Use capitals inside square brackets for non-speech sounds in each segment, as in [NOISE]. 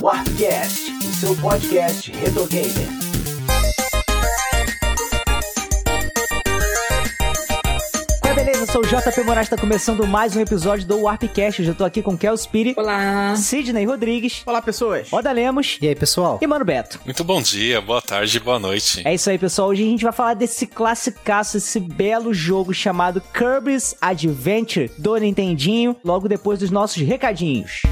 Warpcast, o seu podcast retro gamer. Qual é, beleza? Eu sou o JP Moraes, tá começando mais um episódio do Warpcast. Hoje eu tô aqui com Kel Spiri, Olá. Sidney Rodrigues, Olá, pessoas. Oda Lemos E aí, pessoal? e Mano Beto. Muito bom dia, boa tarde, boa noite. É isso aí, pessoal. Hoje a gente vai falar desse classicaço, esse belo jogo chamado Kirby's Adventure do Nintendinho, logo depois dos nossos recadinhos.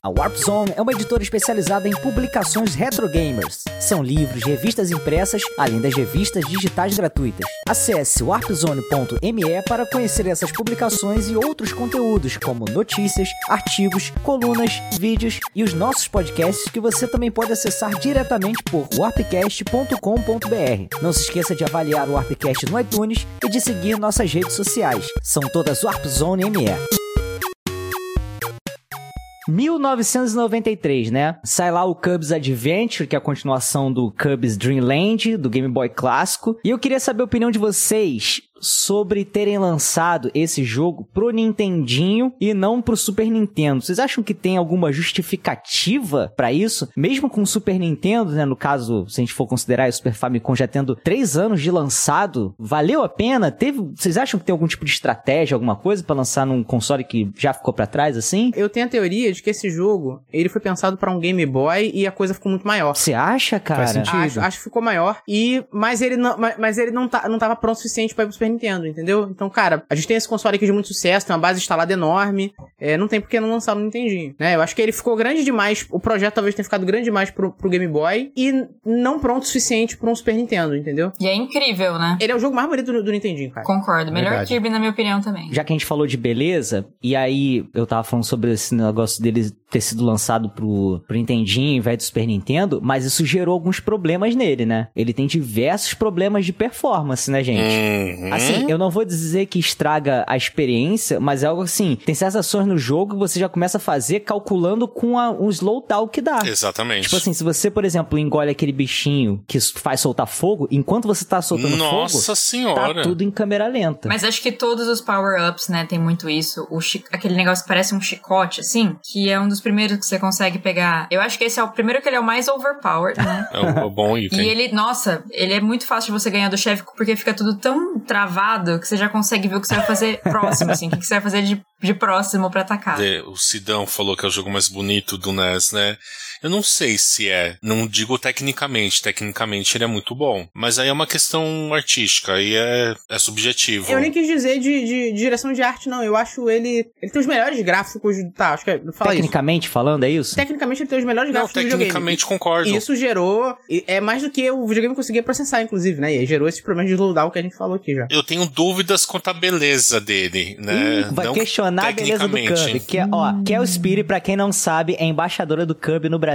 A Warp Zone é uma editora especializada em publicações retro gamers. São livros, revistas impressas, além das revistas digitais gratuitas. Acesse warpzone.me para conhecer essas publicações e outros conteúdos, como notícias, artigos, colunas, vídeos e os nossos podcasts que você também pode acessar diretamente por warpcast.com.br. Não se esqueça de avaliar o Warpcast no iTunes e de seguir nossas redes sociais. São todas Warp Zone ME. 1993, né? Sai lá o Cubs Adventure, que é a continuação do Cubs Dreamland, do Game Boy clássico. E eu queria saber a opinião de vocês sobre terem lançado esse jogo pro Nintendinho e não pro Super Nintendo. Vocês acham que tem alguma justificativa pra isso? Mesmo com o Super Nintendo, né? No caso, se a gente for considerar o Super Famicom já tendo três anos de lançado, valeu a pena? Teve? Vocês acham que tem algum tipo de estratégia, alguma coisa pra lançar num console que já ficou pra trás assim? Eu tenho a teoria de que esse jogo, ele foi pensado pra um Game Boy e a coisa ficou muito maior. Você acha, cara? Faz sentido. Acho, acho que ficou maior. E, mas ele não, mas, mas ele não, tá, não tava pronto o suficiente pra ir pro Super Nintendo, entendeu? Então, cara, a gente tem esse console aqui de muito sucesso, tem uma base instalada enorme. É, não tem por que não lançar no Nintendinho, né? Eu acho que ele ficou grande demais. O projeto talvez tenha ficado grande demais pro, pro Game Boy e não pronto o suficiente pra um Super Nintendo, entendeu? E é incrível, né? Ele é o jogo mais bonito do, do Nintendinho, cara. Concordo. Melhor Verdade. Kirby, na minha opinião, também. Já que a gente falou de beleza, e aí eu tava falando sobre esse negócio dele ter sido lançado pro, pro Nintendinho ao invés do Super Nintendo, mas isso gerou alguns problemas nele, né? Ele tem diversos problemas de performance, né, gente? Uhum. Assim, eu não vou dizer que estraga a experiência, mas é algo assim, tem certas ações no jogo que você já começa a fazer calculando com a, um slowdown que dá. Exatamente. Tipo assim, se você, por exemplo, engole aquele bichinho que faz soltar fogo, enquanto você tá soltando Nossa fogo, senhora. tá tudo em câmera lenta. Mas acho que todos os power-ups, né, tem muito isso. O chi- Aquele negócio que parece um chicote, assim, que é um dos primeiros que você consegue pegar. Eu acho que esse é o primeiro que ele é o mais overpowered, né? É é um bom item. E ele, nossa, ele é muito fácil de você ganhar do chefe porque fica tudo tão travado que você já consegue ver o que você vai fazer [LAUGHS] próximo, assim, o que você vai fazer de, de próximo pra atacar. É, O Sidão falou que é o jogo mais bonito do NES, né? Eu não sei se é. Não digo tecnicamente. Tecnicamente ele é muito bom. Mas aí é uma questão artística. Aí é, é subjetivo. Eu nem quis dizer de, de- de direção de arte, não. Eu acho ele. Ele tem os melhores gráficos. Tá, acho que. é- Fala isso. Tecnicamente falando, é isso? Tecnicamente ele tem os melhores Não, gráficos do videogame. tecnicamente concordo. E isso gerou. É mais do que o videogame conseguia processar, inclusive, né? E aí gerou esses problemas de slowdown que a gente falou aqui já. Eu tenho dúvidas quanto à beleza dele, né? Ih, vai Não questionar a beleza do tecnicamente. Kirby. Que é, ó, Kel Spiri, pra quem não sabe, é embaixadora do Kirby no Brasil.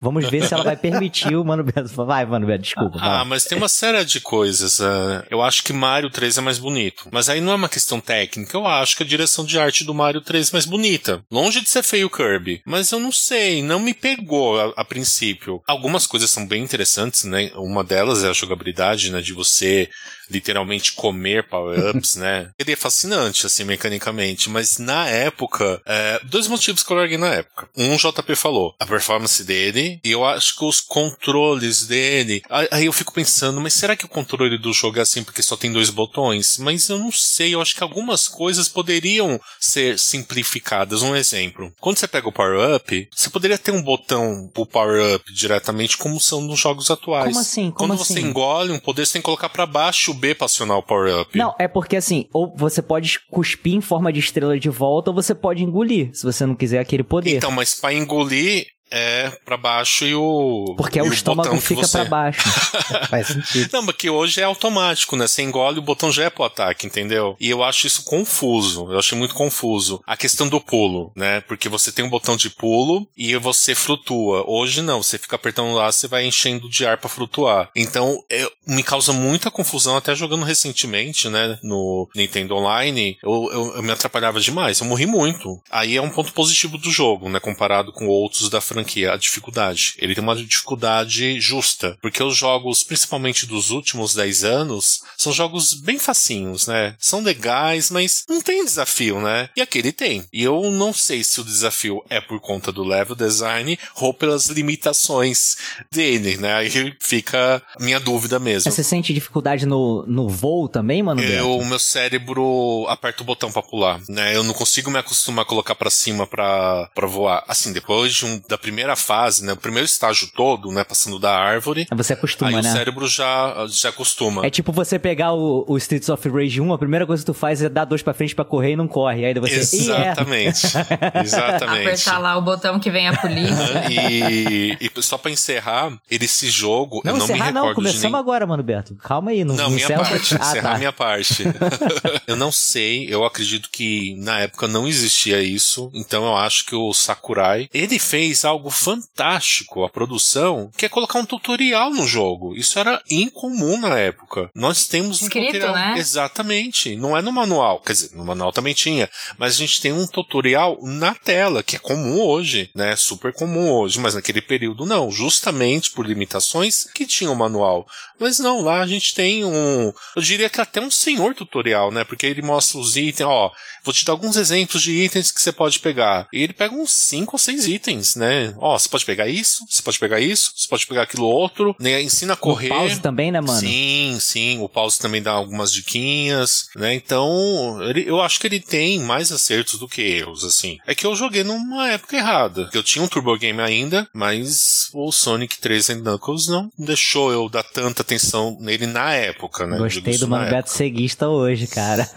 Vamos ver se ela vai permitir o Mano Beto. Vai, Mano Beto, desculpa. Ah, vai. mas tem uma série de coisas. ah, eu acho que Mario 3 é mais bonito. Mas aí não é uma questão técnica. Eu acho que a direção de arte do Mario 3 é mais bonita. Longe de ser feio o Kirby. Mas eu não sei, não me pegou a, a princípio. Algumas coisas são bem interessantes, né? Uma delas é a jogabilidade, né? De você literalmente comer power-ups, [LAUGHS] né? Ele é fascinante, assim, mecanicamente. Mas na época, é, dois motivos que eu larguei na época. Um, o JP falou, a performance dele, e eu acho que os controles dele. Aí eu fico pensando, mas será que o controle do jogo é assim porque só tem dois botões? Mas eu não sei, eu acho que algumas coisas poderiam ser simplificadas. Um exemplo. Quando você pega o power-up, você poderia ter um botão pro power-up diretamente, como são nos jogos atuais. Como assim? Como Quando você assim? engole um poder, você tem que colocar pra baixo o B pra acionar o power-up. Não, é porque assim, ou você pode cuspir em forma de estrela de volta, ou você pode engolir, se você não quiser aquele poder. Então, mas pra engolir é pra baixo e o. porque e o estômago botão que fica você... pra baixo. [LAUGHS] Faz sentido. Não, porque hoje é automático, né? Você engole o botão já é pro ataque, entendeu? E eu acho isso confuso. Eu achei muito confuso. A questão do pulo, né? Porque você tem um botão de pulo e você flutua. Hoje não, você fica apertando lá, você vai enchendo de ar pra flutuar. Então, é- me causa muita confusão, até jogando recentemente, né? No Nintendo Online, eu, eu- eu me atrapalhava demais. Eu morri muito. Aí é um ponto positivo do jogo, né? Comparado com outros da franquia, a dificuldade. Ele tem uma dificuldade justa, porque os jogos, principalmente dos últimos 10 anos, são jogos bem facinhos, né? São legais, mas não tem desafio, né? E aquele tem. E eu não sei se o desafio é por conta do level design ou pelas limitações dele, né? Aí fica a minha dúvida mesmo. Você sente dificuldade no, no voo também, mano? Eu, o meu cérebro aperta o botão pra pular, né? Eu não consigo me acostumar a colocar pra cima pra, pra voar. Assim, depois de um, da primeira fase, né? O primeiro estágio todo, né? Passando da árvore. Você acostuma, aí né? o cérebro já, já acostuma. É tipo você pegar o, o Streets of Rage 1, a primeira coisa que tu faz é dar dois pra frente pra correr e não corre. Aí você. É. Exatamente. [LAUGHS] Exatamente. Apertar lá o botão que vem a polícia. e, e só pra encerrar, esse jogo, Não, eu não me encerrar recordo não, começamos de nem... agora, mano, Beto. Calma aí, não Não, minha encerra- parte, Ah, encerrar tá. minha parte. [LAUGHS] eu não sei, eu acredito que na época não existia isso, então eu acho que o Sakurai, ele fez algo fantástico, a produção, que é colocar um tutorial no jogo. Isso era incomum na época. Nós temos um Escrito, tutorial. né? Exatamente. Não é no manual. Quer dizer, no manual também tinha. Mas a gente tem um tutorial na tela, que é comum hoje, né? Super comum hoje. Mas naquele período não. Justamente por limitações que tinha o manual. Mas não, lá a gente tem um. Eu diria que até um senhor tutorial, né? Porque ele mostra os itens, ó. Vou te dar alguns exemplos de itens que você pode pegar. E ele pega uns 5 ou 6 itens, né? Ó, você pode pegar isso, você pode pegar isso, você pode pegar aquilo outro, né? Ensina a correr. O pause também, né, mano? Sim, sim. O pause também dá algumas diquinhas, né? Então, ele- eu acho que ele tem mais acertos do que erros, assim. É que eu joguei numa época errada. Eu tinha um Turbo Game ainda, mas o Sonic 3 and Knuckles não deixou eu dar tanta atenção nele na época, né? Gostei do Mano. Beto ceguista hoje, cara.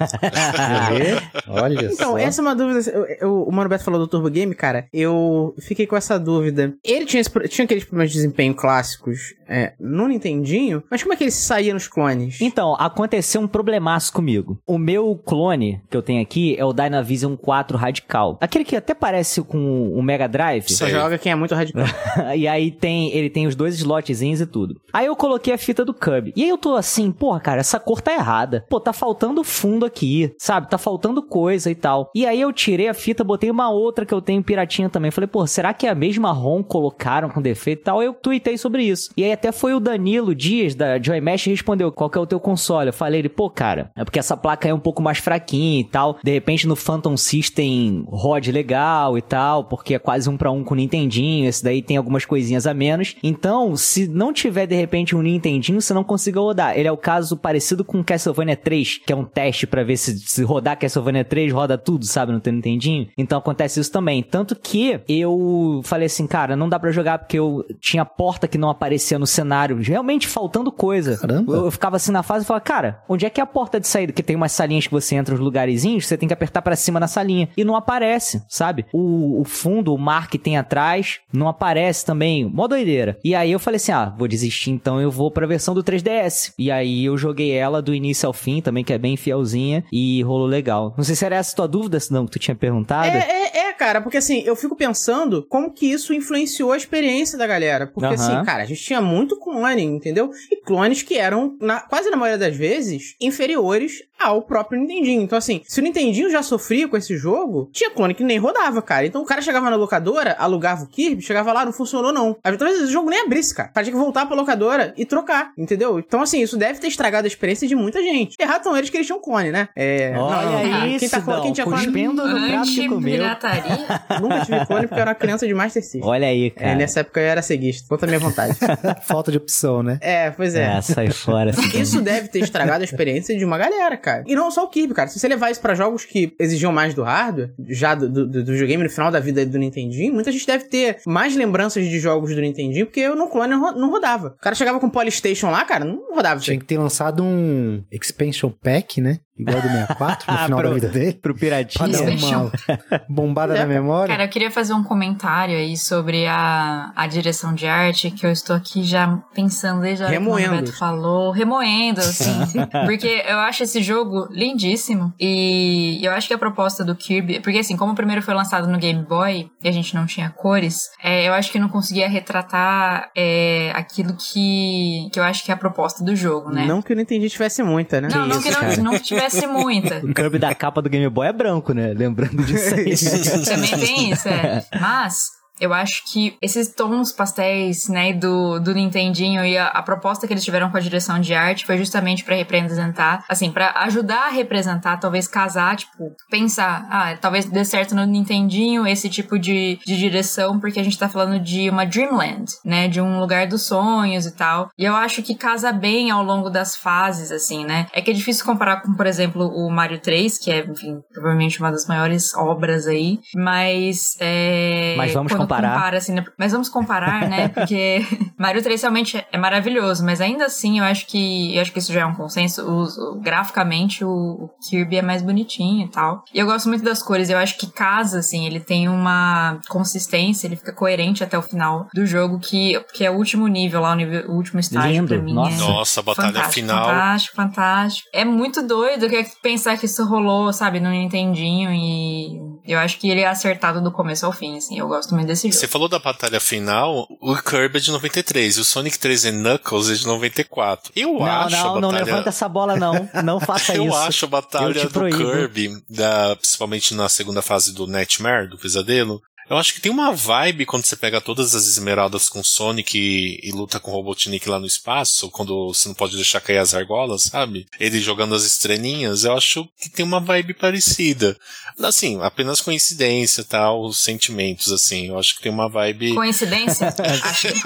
Olha Então, só. essa é uma dúvida. eu- eu- o Mano Beto falou do Turbo Game, cara. Eu fiquei com essa dúvida. Ele tinha, tinha aqueles problemas de desempenho clássicos é, no Nintendinho, mas como é que ele saía nos clones? Então, aconteceu um problemaço comigo. O meu clone que eu tenho aqui é o Dynavision 4 Radical. Aquele que até parece com o Mega Drive. Só joga quem é muito radical. [LAUGHS] e aí tem, ele tem os dois slotzinhos e tudo. Aí eu coloquei a fita do Cub. E aí eu tô assim, porra, cara, essa cor tá errada. Pô, tá faltando fundo aqui, sabe? Tá faltando coisa e tal. E aí eu tirei a fita, botei uma outra que eu tenho piratinha também. Falei, pô, será que é a mesma ROM colocaram com defeito e tal? Eu tuitei sobre isso. E aí até foi o Danilo Dias da Joy Mesh que respondeu, qual que é o teu console? Eu falei, ele, pô, cara, é porque essa placa é um pouco mais fraquinha e tal. De repente no Phantom System rod legal e tal, porque é quase um pra um com o Nintendinho. Esse daí tem algumas coisinhas a menos. Então, se não tiver de repente um Nintendinho, você não consiga rodar. Ele é o caso parecido com Castlevania 3, que é um teste pra ver se, se rodar Castlevania 3 roda tudo, sabe, no teu Nintendinho. Então acontece isso também. Tanto que eu falei assim, cara, não dá pra jogar porque eu tinha porta que não aparecia no cenário, realmente faltando coisa. Caramba. Eu, eu ficava assim na fase e falava, cara, onde é que é a porta de saída? Que tem umas salinhas que você entra nos lugarzinhos, você tem que apertar pra cima na salinha. E não aparece, sabe? O, o fundo, o mar que tem atrás, não aparece também. Mó doideira. E aí eu falei assim, ah, vou desistir então, eu vou pra versão do 3DS. E aí eu joguei ela do início ao fim também, que é bem fielzinha, e rolou legal. Não sei se era essa a tua dúvida, se não, que tu tinha perguntado. É, é, é, cara, porque assim, eu fico pensando como que isso influenciou a experiência da galera. Porque Aham. assim, cara, a gente tinha muito clone, entendeu? E clones que eram, na- quase na maioria das vezes, inferiores ao próprio Nintendinho. Então assim, se o Nintendinho já sofria com esse jogo, tinha clone que nem rodava, cara. Então o cara chegava na locadora, alugava o Kirby, chegava lá, não funcionou não. Às vezes o jogo nem abrisse, cara. O cara tinha que voltar pra locadora e trocar, entendeu? Então assim, isso deve ter estragado a experiência de muita gente. Errado são eles que eles tinham clone, né? É... Olha não, isso, quem, tá, Dão, quem tinha clone cuspindo no prato que comeu. Anti-pirataria. [LAUGHS] Nunca tive clone porque eu era criança de Master System. Olha aí, É, cara. nessa época eu era ceguista, contra a minha vontade. [LAUGHS] Falta de opção, né? é, pois é. É, sai fora. assim. Isso deve ter estragado a experiência de uma galera, cara. E não só o Kirby, cara. Se você levar isso pra jogos que exigiam mais do hardware, já do, do, do videogame no final da vida do Nintendinho, muita gente deve ter mais lembranças de jogos do Nintendinho, porque eu no clone não ro- não rodava. O cara chegava com Polystation lá, cara, não rodava. Tinha que ter lançado um expansion pack, né? Igual do 64, no Ah, final pro- da vida dele. Pro Pra piratinha. dar uma bombada na memória. Cara, eu queria fazer um comentário aí sobre a, a direção de arte, que eu estou aqui já pensando desde a hora que o Remoendo. Beto falou, remoendo, assim. [LAUGHS] porque eu acho esse jogo lindíssimo. E eu acho que a proposta do Kirby. Porque, assim, como o primeiro foi lançado no Game Boy e a gente não tinha cores, é, eu acho que não conseguia retratar é, aquilo que, que eu acho que é a proposta do jogo, né? Não que o Nintendinho tivesse muita, né? Não, não isso, que não, não tivesse [LAUGHS] muita. O Kirby da capa do Game Boy é branco, né? Lembrando disso aí. [LAUGHS] Também tem isso, é. [LAUGHS] Mas eu acho que esses tons pastéis, né, do, do Nintendinho e a, a proposta que eles tiveram com a direção de arte foi justamente para representar, assim, para ajudar a representar, talvez casar, tipo, pensar, ah, talvez dê certo no Nintendinho esse tipo de, de direção, porque a gente tá falando de uma Dreamland, né, de um lugar dos sonhos e tal. E eu acho que casa bem ao longo das fases, assim, né? É que é difícil comparar com, por exemplo, o Mario 3, que é, enfim, provavelmente uma das maiores obras aí, mas é... Mas vamos comparar. Compara, assim, né? Mas vamos comparar, né? [LAUGHS] Porque [LAUGHS] Mario 3 realmente é maravilhoso, mas ainda assim eu acho que eu acho que isso já é um consenso. O, o, graficamente o, o, Kirby é mais bonitinho e tal. E eu gosto muito das cores. Eu acho que casa, assim, ele tem uma consistência, ele fica coerente até o final do jogo, que, que é o último nível lá, o, nível, o último estágio Lindo. pra mim. Nossa. É Nossa, a batalha fantástico, final. Fantástico, fantástico. É muito doido que pensar que isso rolou, sabe, no Nintendinho e eu acho que ele é acertado do começo ao fim, assim. Eu gosto muito desse jogo. Você falou da batalha final, o Kirby é de 93 e o Sonic 3 and Knuckles é de 94. Eu Não, acho não, a batalha... não levanta essa bola, não. Não faça [LAUGHS] Eu isso. acho a batalha Eu do proíbo. Kirby, da, principalmente na segunda fase do Nightmare, do Pesadelo, eu acho que tem uma vibe quando você pega todas as esmeraldas com Sonic e, e luta com o Robotnik lá no espaço, quando você não pode deixar cair as argolas, sabe? Ele jogando as estrelinhas, eu acho que tem uma vibe parecida. Assim, apenas coincidência, tá? Os sentimentos, assim. Eu acho que tem uma vibe. Coincidência? [LAUGHS] acho que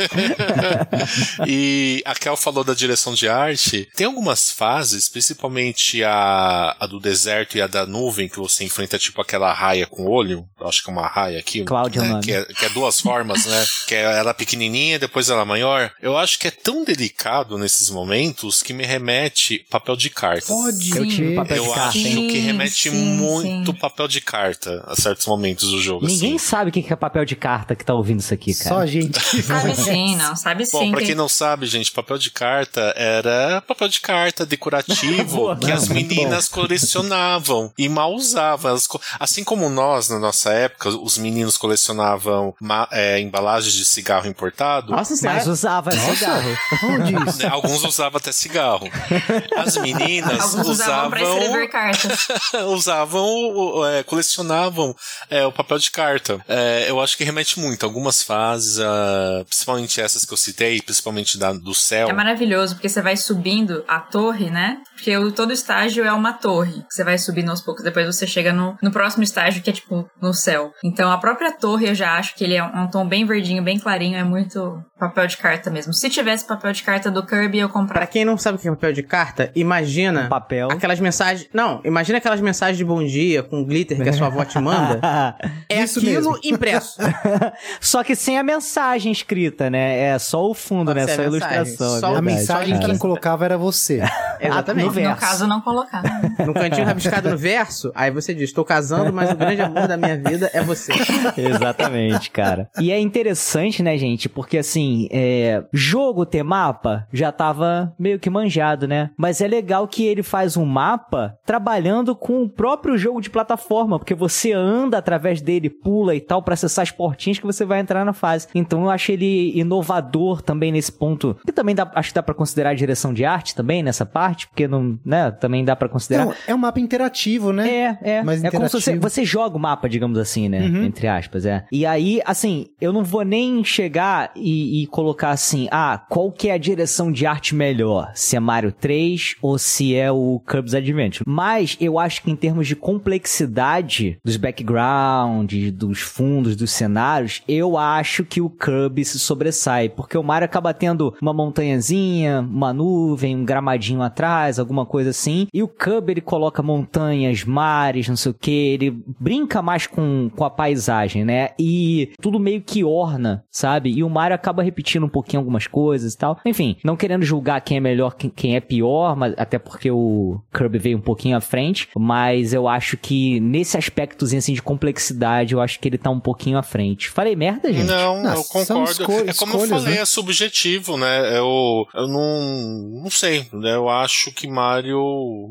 [LAUGHS] e a Kel falou da direção de arte. Tem algumas fases, principalmente a, a do deserto e a da nuvem, que você enfrenta tipo aquela raia com olho. Eu acho que é uma raia aqui. Cláudia é o nome. que, é, que é duas formas, né? [LAUGHS] Que é ela pequenininha e depois ela maior. Eu acho que é tão delicado nesses momentos que me remete papel de cartas. Pode Eu tive ser. papel Eu de carta, acho hein? que Sim, remete sim, muito sim. papel de carta a certos momentos do jogo. Ninguém assim. sabe o que é papel de carta que tá ouvindo isso aqui, cara. Só a gente. [LAUGHS] sabe sim, não. Sabe sim. Bom, pra que- quem não sabe, gente, papel de carta era papel de carta decorativo [LAUGHS] Boa. que Não, as meninas colecionavam e mal usavam. Assim como nós, na nossa época, os meninos colecionavam ma- é, embalagens de cigarro importado. Nossa. Mas usava cigarro. Onde isso? né, Alguns usavam até cigarro. As meninas [LAUGHS] Alguns usavam pra escrever [LAUGHS] usavam, cartas. usavam é, colecionavam é, o papel de carta. É, eu acho que remete muito. Algumas fases, ah, principalmente essas que eu citei, principalmente da, do céu. É maravilhoso, porque você vai subindo a torre, né? Porque o, todo estágio é uma torre. Você vai subindo aos poucos, depois você chega no, no próximo estágio, que é tipo no céu. Então a própria torre eu já acho que ele é um, um tom bem verdinho, bem clarinho, é muito papel de carta mesmo. Se tivesse papel de carta do Kirby, eu Pra comprava. quem não sabe o que é papel de carta, imagina Papel. aquelas mensagens. Não, imagina aquelas mensagens de bom dia com glitter que a sua avó te manda. [LAUGHS] É Isso aquilo mesmo. impresso. [LAUGHS] Só que sem a mensagem escrita, né? É só o fundo, Só né? Só a a ilustração. é Só a A mensagem Só quem colocava era você. [LAUGHS] Exatamente. No verso. No caso, não colocar. [LAUGHS] No cantinho rabiscado no verso, aí você diz: Estou casando, mas o grande amor da minha vida é você. [LAUGHS] Exatamente, cara. E é interessante, né, gente? Porque assim, é... jogo ter mapa já tava meio que manjado, né? Mas é legal que ele faz um mapa trabalhando com o próprio jogo de plataforma, porque você anda através dele, pula e tal, pra acessar as portinhas que você vai entrar na fase. Então eu acho ele inovador também nesse ponto. E também dá, acho que dá pra considerar a direção de arte também nessa parte, porque não, né? Também dá pra considerar. Não, é um mapa interativo, né? É, é. Mais é como se você, você joga o mapa, digamos assim, né? Uhum. Entre aspas, é. E aí, assim, eu não vou nem chegar e, e colocar assim, ah, qual que é a direção de arte melhor? Se é Mario 3 ou se é o Kirby's Adventure. Mas eu acho que em termos de complexidade dos backgrounds, dos fundos, dos cenários, eu acho que o Kirby se sobressai. Porque o Mario acaba tendo uma montanhazinha, uma nuvem, um gramadinho atrás, alguma coisa assim. E o Kirby, ele coloca montanhas, mares, não sei o que. Ele brinca mais com, com a paisagem, né? E tudo meio que orna, sabe? E o Mario acaba repetindo um pouquinho algumas coisas e tal. Enfim, não querendo julgar quem é melhor, quem, quem é pior, mas até porque o Kirby veio um pouquinho à frente. Mas eu acho que nesse aspectozinho assim de complexidade, eu acho que ele tá um pouquinho à frente. Falei merda, gente? Não, Não, eu concordo. esco- é como eu escolhas, falei, né? é subjetivo, né? Eu, eu não, não sei. né? Eu acho que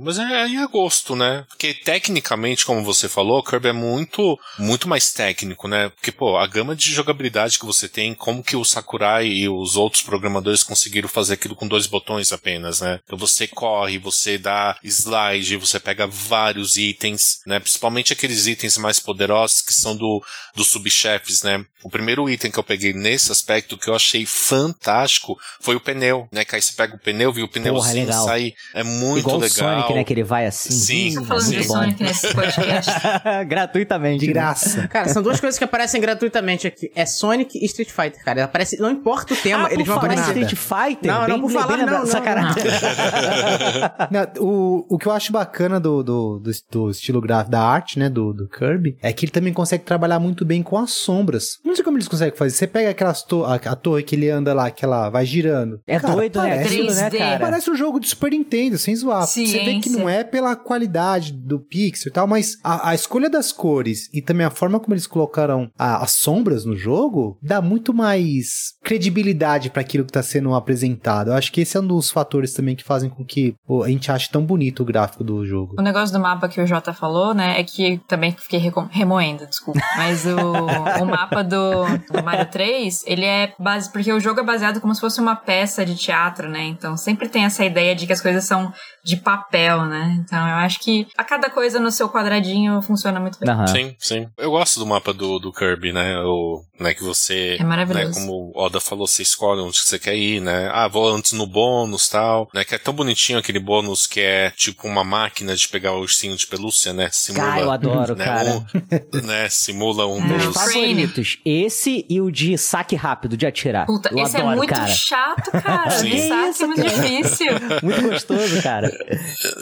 Mas é aí é gosto, né? Porque tecnicamente, como você falou, Kirby é muito, muito mais técnico, né? Porque, pô, a gama de jogabilidade que você tem, como que o Sakurai e os outros programadores conseguiram fazer aquilo com dois botões apenas, né? Então você corre, você dá slide, você pega vários itens, né? Principalmente aqueles itens mais poderosos que são do, dos subchefes, né? O primeiro item que eu peguei nesse aspecto que eu achei fantástico foi o pneu, né? Que aí você pega o pneu, viu o pneuzinho legal. sair. É muito Igual legal. o Sonic, né? Que ele vai assim. Sim, Tá falando sim. de Sonic nesse podcast. [LAUGHS] Gratuitamente. De né? graça. Cara, são duas coisas que aparecem gratuitamente aqui. É Sonic e Street Fighter, cara. Aparece, não importa o tema, Ah, eles vão aparecer. Street Fighter. Não, bem, não, por falar, bem não, não, Sacanagem. [LAUGHS] [LAUGHS] Não, o, o que eu acho bacana do, do, do, do estilo gráfico da arte, né, do, do Kirby, é que ele também consegue trabalhar muito bem com as sombras. Não sei como eles conseguem fazer. Você pega aquelas to a, a torre que ele anda lá, que ela vai girando. É Cara, doido, né? parece- Aquilo, né, 3D. cara? Parece um jogo de Super Nintendo, sem zoar. Você vê que Ciência. não é pela qualidade do pixel e tal, mas a, a escolha das cores e também a forma como eles colocaram a- as sombras no jogo dá muito mais credibilidade para aquilo que tá sendo apresentado. Eu acho que esse é um dos fatores também que fazem com que a gente ache tão bonito o gráfico do jogo. O negócio do mapa que o Jota falou, né, é que também fiquei remoendo, desculpa. Mas o, o mapa do, do Mario 3, ele é base. Porque o jogo é baseado como se fosse uma peça de teatro, né? Então sempre tem essa ideia de que as coisas são de papel, né? Então eu acho que a cada coisa no seu quadradinho funciona muito bem. Aham. Sim, sim. Eu gosto do mapa do, do Kirby, né? O, né? Que você. É maravilhoso. Né, como o Oda falou, você escolhe onde você quer ir, né? Ah, vou antes no bônus tal. Né, que é tão bonitinho aquele bônus que é tipo uma máquina de pegar o ursinho de pelúcia, né? Simula. Cara, eu adoro, né, cara. um- né, simula um É. dos. Favoritos. Esse e o de saque rápido, de atirar. Puta, eu esse adoro, é muito cara. chato, cara. Sim. De saque é muito difícil. Muito gostoso, cara. [LAUGHS]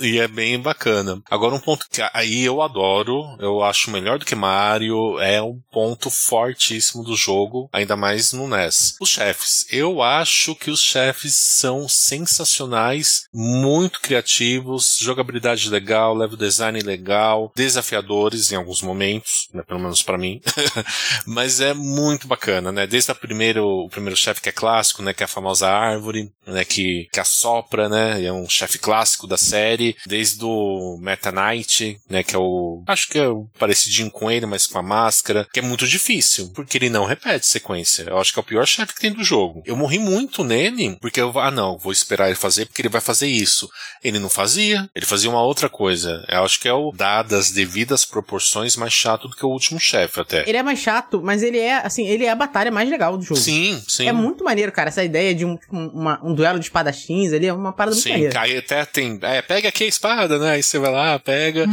E é bem bacana. Agora, um ponto que aí eu adoro, eu acho melhor do que Mario, é um ponto fortíssimo do jogo, ainda mais no NES. Os chefes. Eu acho que os chefes são sensacionais, muito criativos, jogabilidade legal, level design legal, desafiadores em alguns momentos, né, pelo menos pra mim. [LAUGHS] Mas é muito bacana, né? Desde a primeiro, o primeiro chefe que é clássico, né? Que é a famosa árvore, né? Que, que assopra, né? É um chefe clássico da série. Desde o Meta Knight, né? Que é o. Acho que é o parecidinho com ele, mas com a máscara. Que é muito difícil, porque ele não repete sequência. Eu acho que é o pior chefe que tem do jogo. Eu morri muito nele, porque eu. Ah, não, vou esperar ele fazer, porque ele vai fazer isso. Ele não fazia, ele fazia uma outra coisa. Eu acho que é o, dadas as devidas proporções, mais chato do que o último chefe, até. Ele é mais chato, mas ele é, assim, ele é a batalha mais legal do jogo. Sim, sim. É muito maneiro, cara. Essa ideia de um, uma- um duelo de espadachins ali é uma parada muito Sim, maneira. aí até tem. É, pega aqui a espada, né? Aí você vai lá, pega.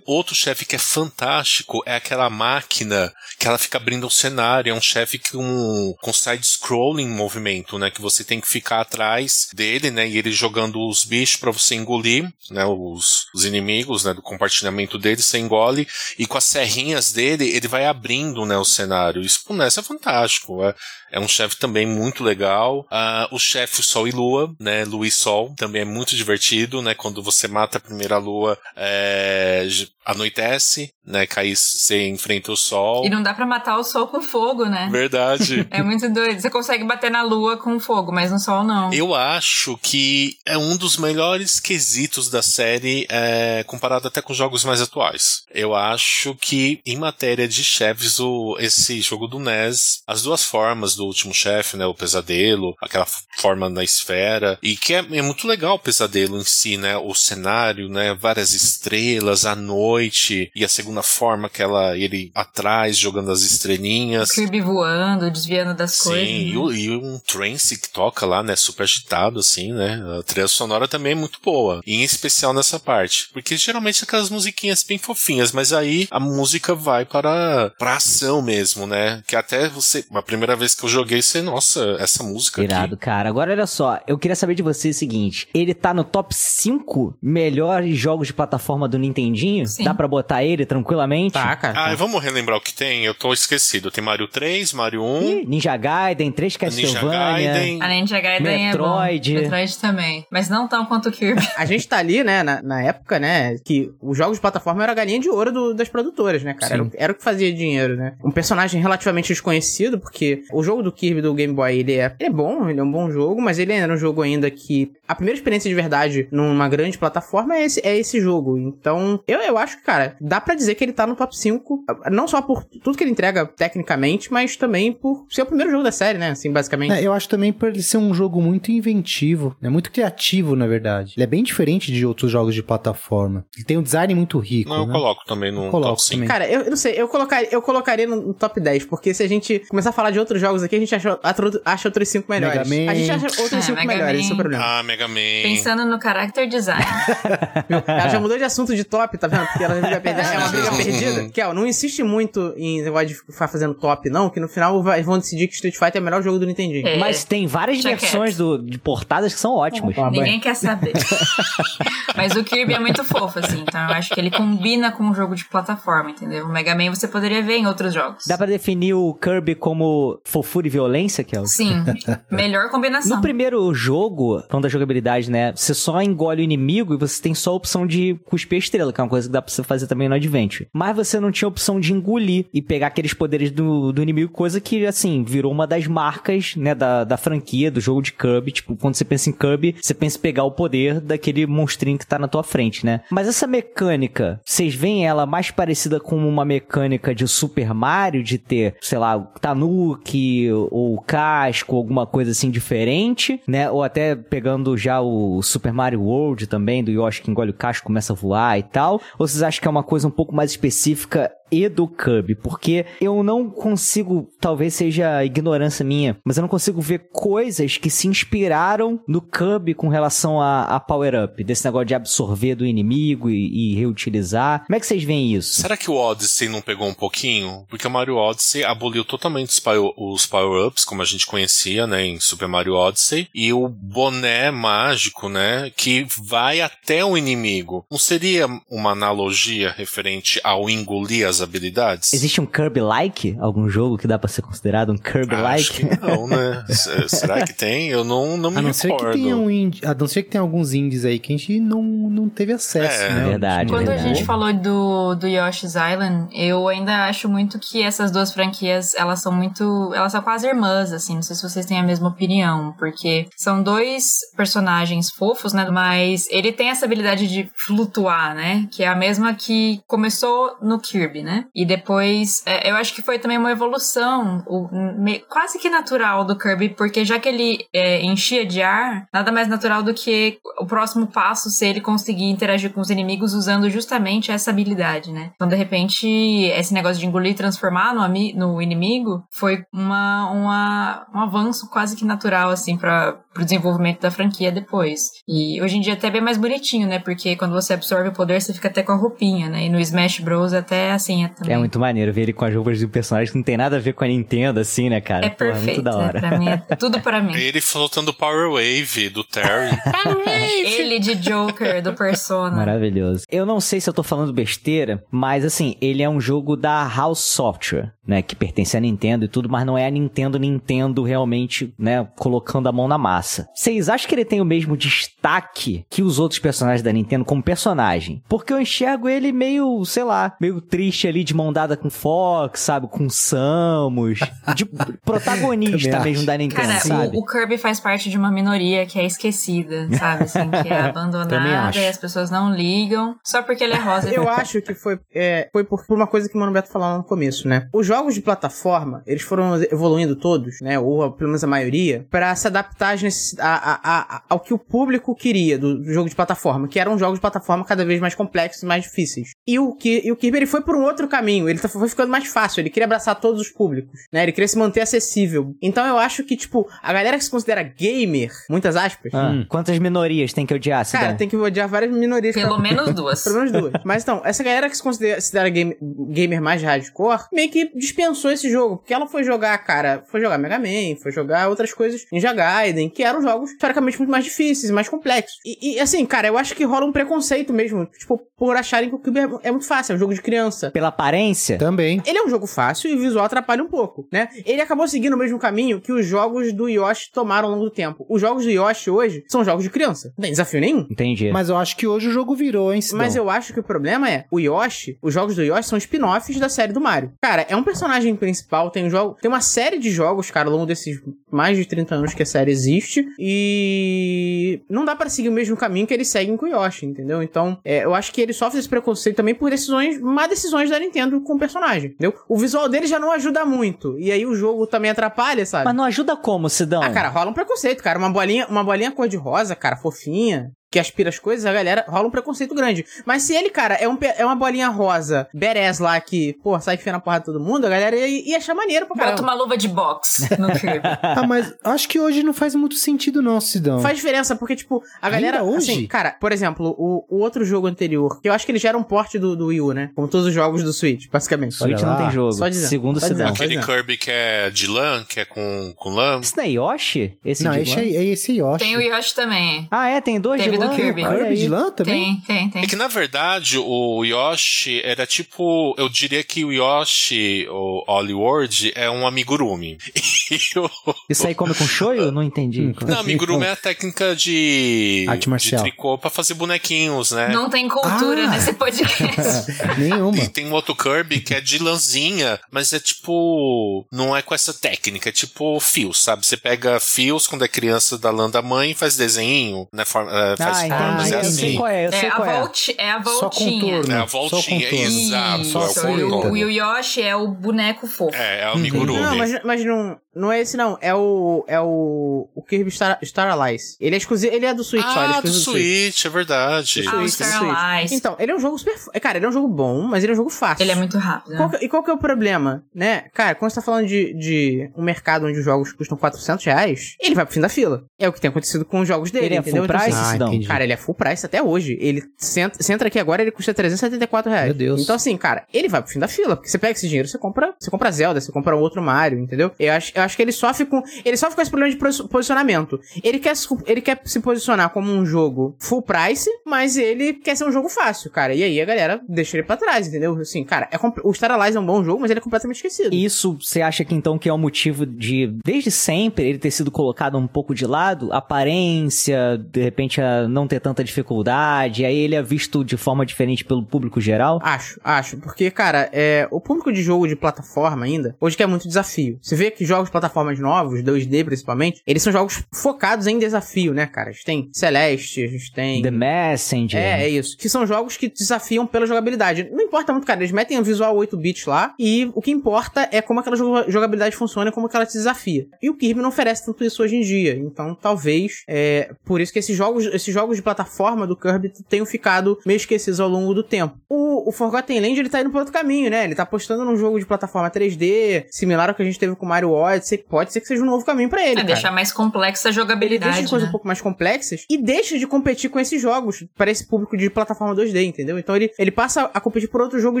Outro chefe que é fantástico é aquela máquina que ela fica abrindo o cenário. É um chefe com, com side-scrolling movimento, né? Que você tem que ficar atrás dele, né? E ele jogando os bichos pra você engolir, né? Os, os inimigos, né? Do compartilhamento dele, você engole. E com as serrinhas dele, ele vai abrindo, né? O cenário. Isso pro NES é fantástico. É, é um chefe também muito legal. Ah, o chefe Sol e Lua, né? Lua e Sol, também é muito divertido, né? Quando você mata a primeira lua, é, anoitece, né? Cai, você enfrenta o sol. E não dá pra matar o sol com fogo, né? Verdade. [LAUGHS] É muito doido. Você consegue bater na lua com fogo, mas no sol não. Eu acho que é um dos melhores quesitos da série, é, comparado até com jogos mais atuais. Eu acho que, em matéria de chefes, o, esse jogo do NES, as duas formas do último chefe, né? O pesadelo, aquela forma na esfera, e que é, é muito legal o pesadelo em si, né? O cenário, né? Várias estrelas, a noite, e a segunda forma que ela, ele atrás, jogando as estrelinhas. Kirby voando, desviando das Sim, coisas. e, né? o- e um trance que toca lá, né? Super agitado, assim, né? A trilha sonora também é muito boa. E em especial nessa parte. Porque geralmente aquelas musiquinhas bem fofinhas, mas aí a música vai para, pra ação mesmo, né? Que até você. A primeira vez que eu joguei, você, nossa, essa música Irado, aqui. cara. Agora olha só, eu queria saber de você o seguinte: ele tá no top 5 melhores jogos de plataforma do Nintendinho? Sim. Dá pra botar ele tranquilamente? Tá, cara. Ah, e vamos relembrar o que tem? Eu tô esquecido. Tem Mario 3, Mario 1, Ih, Ninja Gaiden, 3 Ninja Castlevania. Gaiden. A Ninja Gaiden Metroid. é bom. Metroid também. Mas não tão quanto o Kirby. A gente tá ali, né, na, na época, né, que os jogos de plataforma era a galinha de ouro do- das produtoras, né, cara? Era, era o que fazia dinheiro, né? Um personagem relativamente desconhecido, porque o jogo do Kirby do Game Boy, ele é, ele é bom, ele é um bom jogo, mas ele era um jogo ainda que... A primeira experiência de verdade numa grande plataforma é esse, é esse jogo. Então, eu, eu acho que, cara, dá pra dizer que ele tá no top 5, não só por tudo que ele entrega tecnicamente, mas também por ser o primeiro jogo da série, né? Assim, basicamente. É, eu acho também por ele ser um jogo muito inventivo, né? Muito criativo, na verdade. Ele é bem diferente de outros jogos de plataforma. Ele tem um design muito rico. Não, eu né? coloco também no Coloco top 5. também. Cara, eu, eu não sei, eu colocaria, eu colocaria no, no top 10, porque se a gente começar a falar de outros jogos aqui, a gente acha, atro- acha outros 5 melhores. Mega Man. A gente acha outros É, 5 Mega melhores, Man. esse é o problema. Ah, Mega Man. Pensando no character design. [LAUGHS] Ela já mudou de assunto de top, tá vendo? Porque ela briga perdida. É uma briga perdida. Kel, não insiste muito em negócio de ficar fazendo top, não, que no final vai- vão decidir que Street Fighter é o melhor jogo do Nintendinho. É. Mas tem várias Deixa versões do, de portadas que são ótimas. Ninguém quer saber. [LAUGHS] Mas o Kirby é muito fofo, assim. Então eu acho que ele combina com um jogo de plataforma, entendeu? O Mega Man você poderia ver em outros jogos. Dá pra definir o Kirby como fofura e violência, Kel? Sim. Melhor combinação. No primeiro jogo, falando da jogabilidade, né? Você só engole o inimigo e você tem só a opção de cuspir a estrela, que é uma coisa que dá pra você fazer também no Adventure. Mas você não tinha a opção de engolir e pegar aqueles poderes do, do inimigo, coisa que, assim, virou uma das marcas, né, da, da franquia, do jogo de Kirby. Tipo, quando você pensa em Kirby, você pensa em pegar o poder daquele monstrinho que tá na tua frente, né? Mas essa mecânica, vocês veem ela mais parecida com uma mecânica de Super Mario, de ter, sei lá, Tanuki ou casco, alguma coisa assim diferente, né? Ou até pegando já o Super Mario World também, do Yoshi que engole o casco, começa a voar e tal. Ou vocês acham que é uma coisa um pouco mais específica e do Kirby, porque eu não consigo, talvez seja ignorância minha, mas eu não consigo ver coisas que se inspiraram no Kirby com relação a, a Power Up, desse negócio de absorver do inimigo e, e reutilizar. Como é que vocês veem isso? Será que o Odyssey não pegou um pouquinho? Porque o Mario Odyssey aboliu totalmente os, os power-ups, como a gente conhecia, né, em Super Mario Odyssey, e o boné mágico, né, que vai até o inimigo. Não seria uma analogia referente ao engolir as habilidades? Existe um Kirby-like? Algum jogo que dá pra ser considerado um Acho Kirby-like? que não, né? [LAUGHS] Será que tem? Eu não, não me A não ser que recordo. tenha um indie, a não ser que tenha alguns indies aí que a gente não, não teve acesso, É, né? verdade, Quando a verdade. gente falou do, do Yoshi's Island, eu ainda acho muito que essas duas franquias, elas são muito. Elas são quase irmãs, assim. Não sei se vocês têm a mesma opinião, porque são dois personagens fofos, né? Mas ele tem essa habilidade de flutuar, né? Que é a mesma que começou no Kirby, né? E depois, é, eu acho que foi também uma evolução o- me- quase que natural do Kirby, porque já que ele é, enchia de ar, nada mais natural do que o próximo passo ser ele conseguir interagir com os inimigos usando justamente essa habilidade, né? Então, de repente, esse negócio de engolir e transformar no, no inimigo foi uma, uma, um avanço quase que natural, assim, para o desenvolvimento da franquia depois. E hoje em dia até é bem mais bonitinho, né? Porque quando você absorve o poder, você fica até com a roupinha, né? E no Smash Bros. até assim é também. É muito maneiro ver ele com as roupas de um personagem que não tem nada a ver com a Nintendo, assim, né, cara? É Porra, perfeito, muito da hora. né? Pra mim é [LAUGHS] tudo pra mim. Ele soltando Power Wave do Terry. [LAUGHS] Ele de Joker, do Persona. Maravilhoso. Eu não sei se eu tô falando besteira, mas assim, ele é um jogo da House Software, né? Que pertence à Nintendo e tudo, mas não é a Nintendo Nintendo realmente, né? Colocando a mão na massa. Vocês acham que ele tem o mesmo destaque que os outros personagens da Nintendo como personagem? Porque eu enxergo ele meio, sei lá, meio triste ali de mão dada com Fox, sabe? Com Samus. De protagonista mesmo da Nintendo, Cara, sabe? o, o Kirby faz parte de uma minoria que é esquecida, sabe? Assim, que é [LAUGHS] abandonada e as pessoas não ligam só porque ele é rosa. Eu acho que foi, é, foi por, por uma coisa que o Mano Beto falou no começo, né? Os jogos de plataforma, eles foram evoluindo todos, né? Ou pelo menos a maioria, pra se adaptar às a- a- a- ao que o público queria do, do jogo de plataforma, que eram jogos de plataforma cada vez mais complexos e mais difíceis. E o, Ki- e o Kirby ele foi por um outro caminho, ele tá- foi ficando mais fácil, ele queria abraçar todos os públicos, né? Ele queria se manter acessível. Então eu acho que, tipo, a galera que se considera gamer, muitas aspas, Ah, Quantas minorias tem que odiar, cara, Cidade? tem que odiar várias minorias. pra- Pelo menos duas. pelo menos duas. Mas então, essa galera que se considera, considera game- gamer mais hardcore, meio que dispensou esse jogo. Porque ela foi jogar, cara, foi jogar Mega Man, foi jogar outras coisas, Ninja Gaiden, que eram jogos historicamente muito mais difíceis, mais complexos. E, e, assim, cara, eu acho que rola um preconceito mesmo, tipo, por acharem que o Cube é, é muito fácil, é um jogo de criança. Pela aparência? Também. Ele é um jogo fácil e o visual atrapalha um pouco, né? Ele acabou seguindo o mesmo caminho que os jogos do Yoshi tomaram ao longo do tempo. Os jogos do Yoshi hoje são jogos de criança. Não tem desafio nenhum. Entendi. Mas eu acho que hoje o jogo virou, hein, Sidão? Mas eu acho que o problema é, o Yoshi, os jogos do Yoshi são spin-offs da série do Mario. Cara, é um personagem principal, tem um jogo, tem uma série de jogos, cara, ao longo desses mais de 30 anos que a série existe e não dá pra seguir o mesmo caminho que eles seguem com o Yoshi, entendeu? Então, é, eu acho que ele sofre esse preconceito também por decisões, má decisões da Nintendo com o personagem, entendeu? O visual dele já não ajuda muito, e aí o jogo também atrapalha, sabe? Mas não ajuda como, Sidão? Ah, cara, rola um preconceito, cara. Uma bolinha, uma bolinha cor-de-rosa, cara, fofinha, que aspira as coisas, a galera rola um preconceito grande. Mas se ele, cara, é, um, é uma bolinha rosa, badass lá, que, pô, sai enfiando a porra de todo mundo, a galera ia, ia achar maneiro pra Bota caramba. uma luva de boxe no [LAUGHS] Kirby. Ah, mas acho que hoje não faz muito sentido não, Sidão. Faz diferença, porque, tipo, a galera. Ainda hoje? Assim, cara, por exemplo, o, o outro jogo anterior, que eu acho que ele já era um porte do, do Wii U, né? Como todos os jogos do Switch, basicamente. Switch não tem jogo. Só dizendo, Segundo só Sidão. dizendo. Aquele Kirby que é de lã, que é com, com lã. Isso não é Yoshi? Esse Não, de esse é, é esse Yoshi. Tem o Yoshi também. Ah, é? Tem dois Teve de do lã? Kirby. Kirby aí. de lã também? Tem, tem, tem. É que na verdade o Yoshi era tipo. Eu diria que o Yoshi, o Hollywood, é um amigurumi. [LAUGHS] E o- Isso aí come com shoyu? Não entendi. Hum, Não, amigurumi é a técnica de. Arte marcial. De tricô pra fazer bonequinhos, né? Não tem cultura Ah. nesse podcast. [LAUGHS] Nenhuma. E tem um outro Kirby que é de lãzinha, mas é tipo. Não é com essa técnica, é tipo fios, sabe? Você pega fios quando é criança da lã da mãe e faz desenho, né? Forma, eh, faz Ah, formas, é Eu sei assim. qual é, eu É sei a, qual é. volti- é a Só voltinha. contorno. É a Só voltinha, contorno. exato. Isso, é o o, e o Yoshi é o boneco fofo. É, é o amigurumi. Não, mas, mas não, não é esse não. É o. É o. O Kirby Star, Star Allies. Ele é exclusivo. Ele é do Switch só. Ele é Ah, do exclusivo Switch, é verdade. Ah, o Switch, Star Switch. Allies. Então, ele é um jogo super. é, Cara, ele é um jogo bom, mas ele é um jogo fácil. Ele é muito rápido. né? Qual que- e qual que é o problema, né? Cara, quando você tá falando de, de um mercado onde os jogos custam 400 reais, ele vai pro fim da fila. É o que tem acontecido com os jogos dele, Ele é entendeu? full price, assim, Ah? Entendi. Cara, ele é full price até hoje. Ele senta, você entra aqui agora, ele custa 374 reais. Meu Deus. Então, assim, cara, ele vai pro fim da fila. Porque você pega esse dinheiro, você compra, você compra Zelda, você compra um outro Mario, entendeu? Eu acho, eu acho que ele sofre com. Ele sofre com esse problema de posi- posicionamento. Ele quer, se- ele quer se posicionar como um jogo full price, mas ele quer ser um jogo fácil, cara. E aí a galera deixa ele pra trás, entendeu? Assim, cara, é o Star Allies é um bom jogo, mas ele é completamente esquecido. Isso, você acha que então que é o motivo de, desde sempre, ele ter sido colocado um pouco de lado? Aparência, de repente a não ter tanta dificuldade, aí ele é visto de forma diferente pelo público geral? Acho, acho. Porque, cara, é, o público de jogo de plataforma ainda, hoje quer muito desafio. Você vê que jogos de plataformas novos, 2D principalmente, eles são jogos focados em desafio, né, cara? A gente tem Celeste, a gente tem... The Messenger. É, é isso. Que são jogos que desafiam pela jogabilidade. Não importa muito, cara. Eles metem o visual 8 bits lá e o que importa é como aquela joga- jogabilidade funciona e como que ela te desafia. E o Kirby não oferece tanto isso hoje em dia. Então, talvez, é por isso que esses jogos, esses jogos de plataforma do Kirby tenham ficado meio esquecidos ao longo do tempo. O, o Forgotten Land, ele tá indo por outro caminho, né? Ele tá apostando num jogo de plataforma 3D, similar ao que a gente teve com Mario Odyssey. Pode ser que seja um novo caminho pra ele, É cara. deixar mais complexa a Ele jogabilidade. deixa de coisas né? um pouco mais complexas e deixa de competir com esses jogos para esse público de plataforma 2D, entendeu? Então ele, ele passa a competir por outro jogo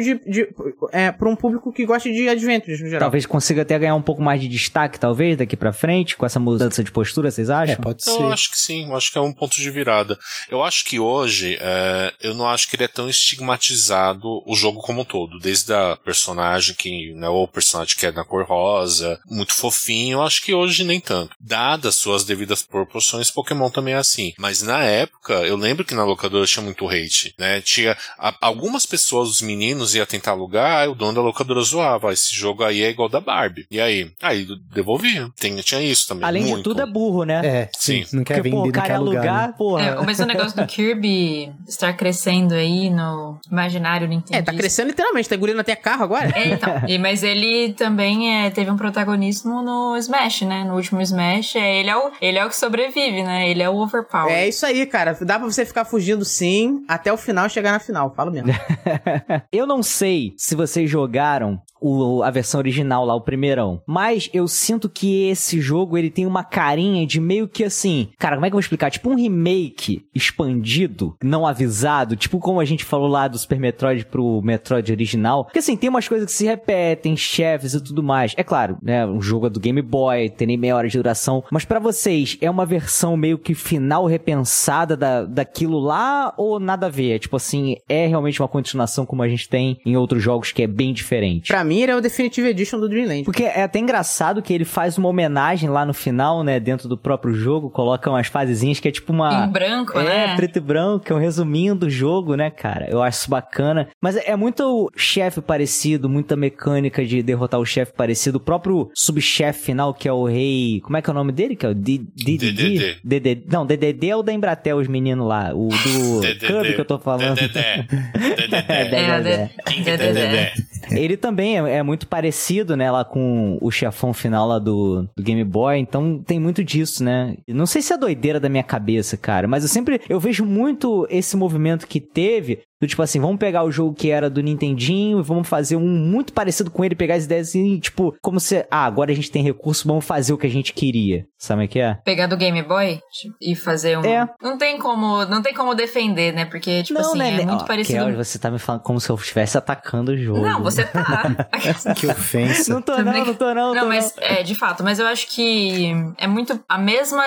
de. de é, por um público que gosta de adventures no geral. Talvez consiga até ganhar um pouco mais de destaque, talvez, daqui pra frente, com essa mudança de postura, vocês acham? É, pode ser. Eu acho que sim, eu acho que é um ponto de virada. Eu acho que hoje, é, eu não acho que ele é tão estigmatizado o jogo como um todo. Desde a personagem que, né, o personagem que é na cor rosa, muito fofinho, eu acho que hoje nem tanto. Dadas suas devidas proporções, Pokémon também é assim. Mas na época, eu lembro que na locadora tinha muito hate, né? Tinha a- algumas pessoas, os meninos, ia tentar alugar, aí o dono da locadora zoava, "Ah, esse jogo aí é igual da Barbie. E aí? Aí devolvia. Tem, tinha isso também. Além de muito. tudo, é burro, né? É, sim. Sim. Não quer Porque, vender, pô, o não cara quer alugar. alugar, né? porra. É, o mesmo negócio do Kirby estar crescendo aí no imaginário Nintendo. É, tá crescendo literalmente, tá engolindo até carro agora. É, então. [LAUGHS] E, mas ele também é, teve um protagonismo no Smash, né? No último Smash, é, ele, é o, ele é o que sobrevive, né? Ele é o overpower. É isso aí, cara. Dá pra você ficar fugindo sim, até o final chegar na final, falo mesmo. [LAUGHS] Eu não sei se vocês jogaram o- a versão original lá, o primeirão, mas eu sinto que esse jogo ele tem uma carinha de meio que assim, cara, como é que eu vou explicar? Tipo um remake expandido, não avisado, tipo como a gente falou lá do Super Metroid pro Metroid original. Porque assim, tem umas coisas que se repetem, chefes e tudo mais. É claro, né, um jogo é do Game Boy, tem nem meia hora de duração, mas pra vocês é uma versão meio que final repensada da, daquilo lá ou nada a ver? É, tipo assim, é realmente uma continuação como a gente tem em outros jogos que é bem diferente. pra mim, ele é o Definitive Edition do Dreamland. Porque é até engraçado que ele faz uma homenagem lá no final, né? Dentro do próprio jogo, coloca umas fasezinhas que é tipo uma. Em branco, é, né? preto e branco, é um resuminho do jogo, né, cara? Eu acho isso bacana. Mas é muito chefe parecido, muita mecânica de derrotar o chefe parecido. O próprio subchefe final, que é o rei. Como é que é o nome dele? Que é o DDD? DDD. DDD. Não, DDD é o da Embratel, os meninos lá. O do DDD. Kirby que eu tô falando. É. É, Dededé. Dededé. Ele também é, é muito parecido, né, lá com o chefão final lá do, do Game Boy, então tem muito disso, né? Não sei se é doideira da minha cabeça, cara, mas eu sempre, eu vejo muito esse movimento que teve, do tipo assim, vamos pegar o jogo que era do Nintendinho e vamos fazer um muito parecido com ele, pegar as ideias assim, tipo, como se, ah, agora a gente tem recurso, vamos fazer o que a gente queria. Sabe o que é? Pegar do Game Boy e fazer um. É. Não tem como, não tem como defender, né? Porque, tipo assim, é muito Ó, parecido. Kelly, você tá me falando como se eu estivesse atacando o jogo. Não, você tá. [LAUGHS] Que ofensa. Não tô não, não tô não, Não, tô mas é, de fato, mas eu acho que é muito a mesma.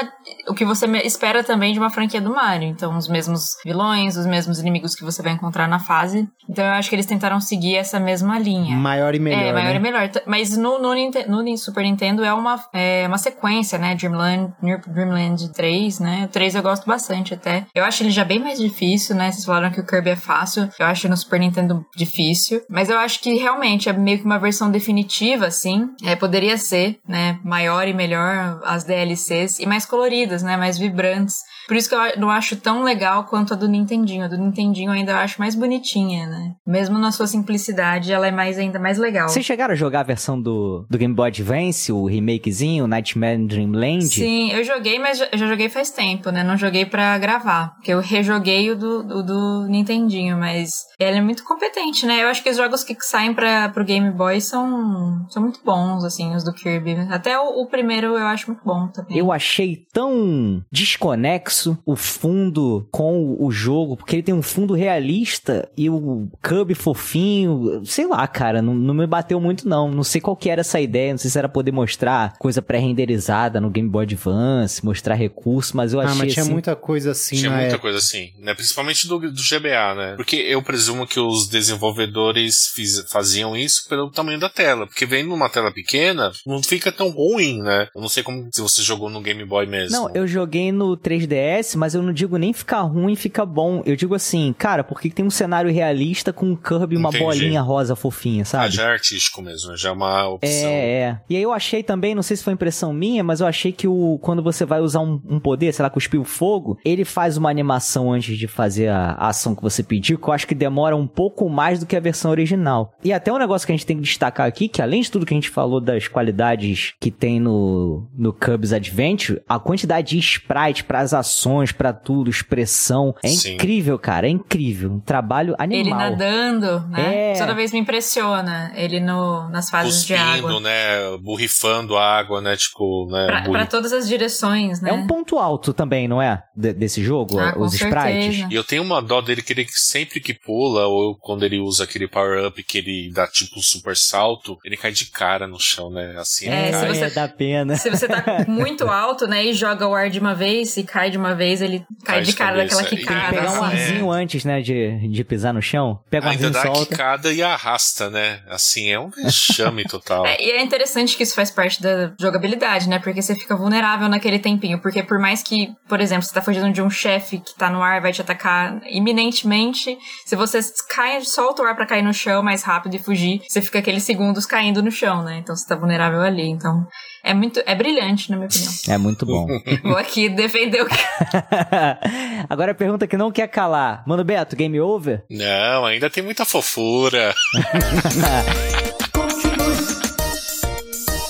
O que você espera também de uma franquia do Mario. Então, os mesmos vilões, os mesmos inimigos que você vai encontrar na fase. Então, eu acho que eles tentaram seguir essa mesma linha. Maior e melhor. é, maior né? e melhor. Mas no, no, no Super Nintendo é uma, é uma sequência, né? Dreamland, Dreamland 3, né? O 3 eu gosto bastante até. Eu acho ele já bem mais difícil, né? Vocês falaram que o Kirby é fácil. Eu acho no Super Nintendo difícil. Mas eu acho que realmente é meio que uma versão definitiva, assim. É, poderia ser, né? Maior e melhor as DLCs. E mais coloridas, né? Mais vibrantes. Por isso que eu não acho tão legal quanto a do Nintendinho. A do Nintendinho eu ainda acho mais bonitinha, né? Mesmo na sua simplicidade, ela é mais ainda mais legal. Vocês chegaram a jogar a versão do, do Game Boy Advance, o remakezinho, Nightmare in Dreamland? Sim, eu joguei, mas já- eu joguei faz tempo, né? Não joguei pra gravar. Porque eu rejoguei o do, do, do Nintendinho, mas ele é muito competente, né? Eu acho que os jogos que saem pra, pro Game Boy são, são muito bons, assim, os do Kirby. Até o, o primeiro eu acho muito bom também. Eu achei tão desconexo o fundo com o jogo, porque ele tem um fundo realista e o Kirby fofinho, sei lá, cara, não, não me bateu muito não. Não sei qual que era essa ideia, não sei se era poder mostrar coisa pré-renderizada no Game Boy Advance, mostrar recurso, mas eu Ah, achei mas tinha assim, muita coisa assim Tinha muita época. coisa assim, né? Principalmente do, do GBA, né? Porque eu presumo que os desenvolvedores fiz- faziam isso pelo tamanho da tela. Porque vendo numa tela pequena, não fica tão ruim, né? Eu não sei como se você jogou no Game Boy mesmo. Não, eu joguei no 3DS, mas eu não digo nem ficar ruim, fica bom. Eu digo assim, cara, porque tem um cenário realista com um Kirby e uma Entendi. bolinha rosa fofinha, Ah, sabe? já é artístico mesmo, já é uma opção. É, é. E aí eu achei também, não sei se foi impressão minha, mas eu achei que o quando você vai usar um, um poder, sei lá, cuspir o fogo, ele faz uma animação antes de fazer a, a ação que você pediu, que eu acho que demora um pouco mais do que a versão original. E até um negócio que a gente tem que destacar aqui, que além de tudo que a gente falou das qualidades que tem no, no Cubs Adventure, a quantidade de sprite pras ações, pra tudo, expressão, é Sim. incrível, cara, é incrível. Um trabalho animal. Ele nadando, né? É. Toda vez me impressiona. Ele no, nas fases de água. Cuspindo, né? Borrifando a água, né? Tipo, né? Pra, pra todas as direções, né? É um ponto alto também, não é? De- desse jogo, Ah, os sprites. certeza. E eu tenho uma dó dele que ele sempre que pula, ou quando ele usa aquele power-up que ele dá tipo um super salto, ele cai de cara no chão, né? Assim, É, ele se você- dá pena. Se você tá [LAUGHS] muito alto, né, e joga o ar de uma vez e cai de uma vez, ele cai Cai de cara cabeça. daquela E tem que quicada. Pegar um assim. é. arzinho antes, né, de, de pisar no chão. Pega um Ainda arzinho dá e a solta. quicada e arrasta, né? Assim, é um vexame total. [LAUGHS] É, e é interessante que isso faz parte da jogabilidade, né? Porque você fica vulnerável naquele tempinho. Porque por mais que, por exemplo, você tá fugindo de um chefe que tá no ar e vai te atacar iminentemente, se você cai, solta o ar pra cair no chão mais rápido e fugir, você fica aqueles segundos caindo no chão, né? Então você tá vulnerável ali. Então é muito. É brilhante, na minha opinião. É muito bom. [LAUGHS] Vou aqui defender o que. [LAUGHS] Agora a pergunta que não quer calar. Mano Beto, game over? Não, ainda tem muita fofura. [LAUGHS]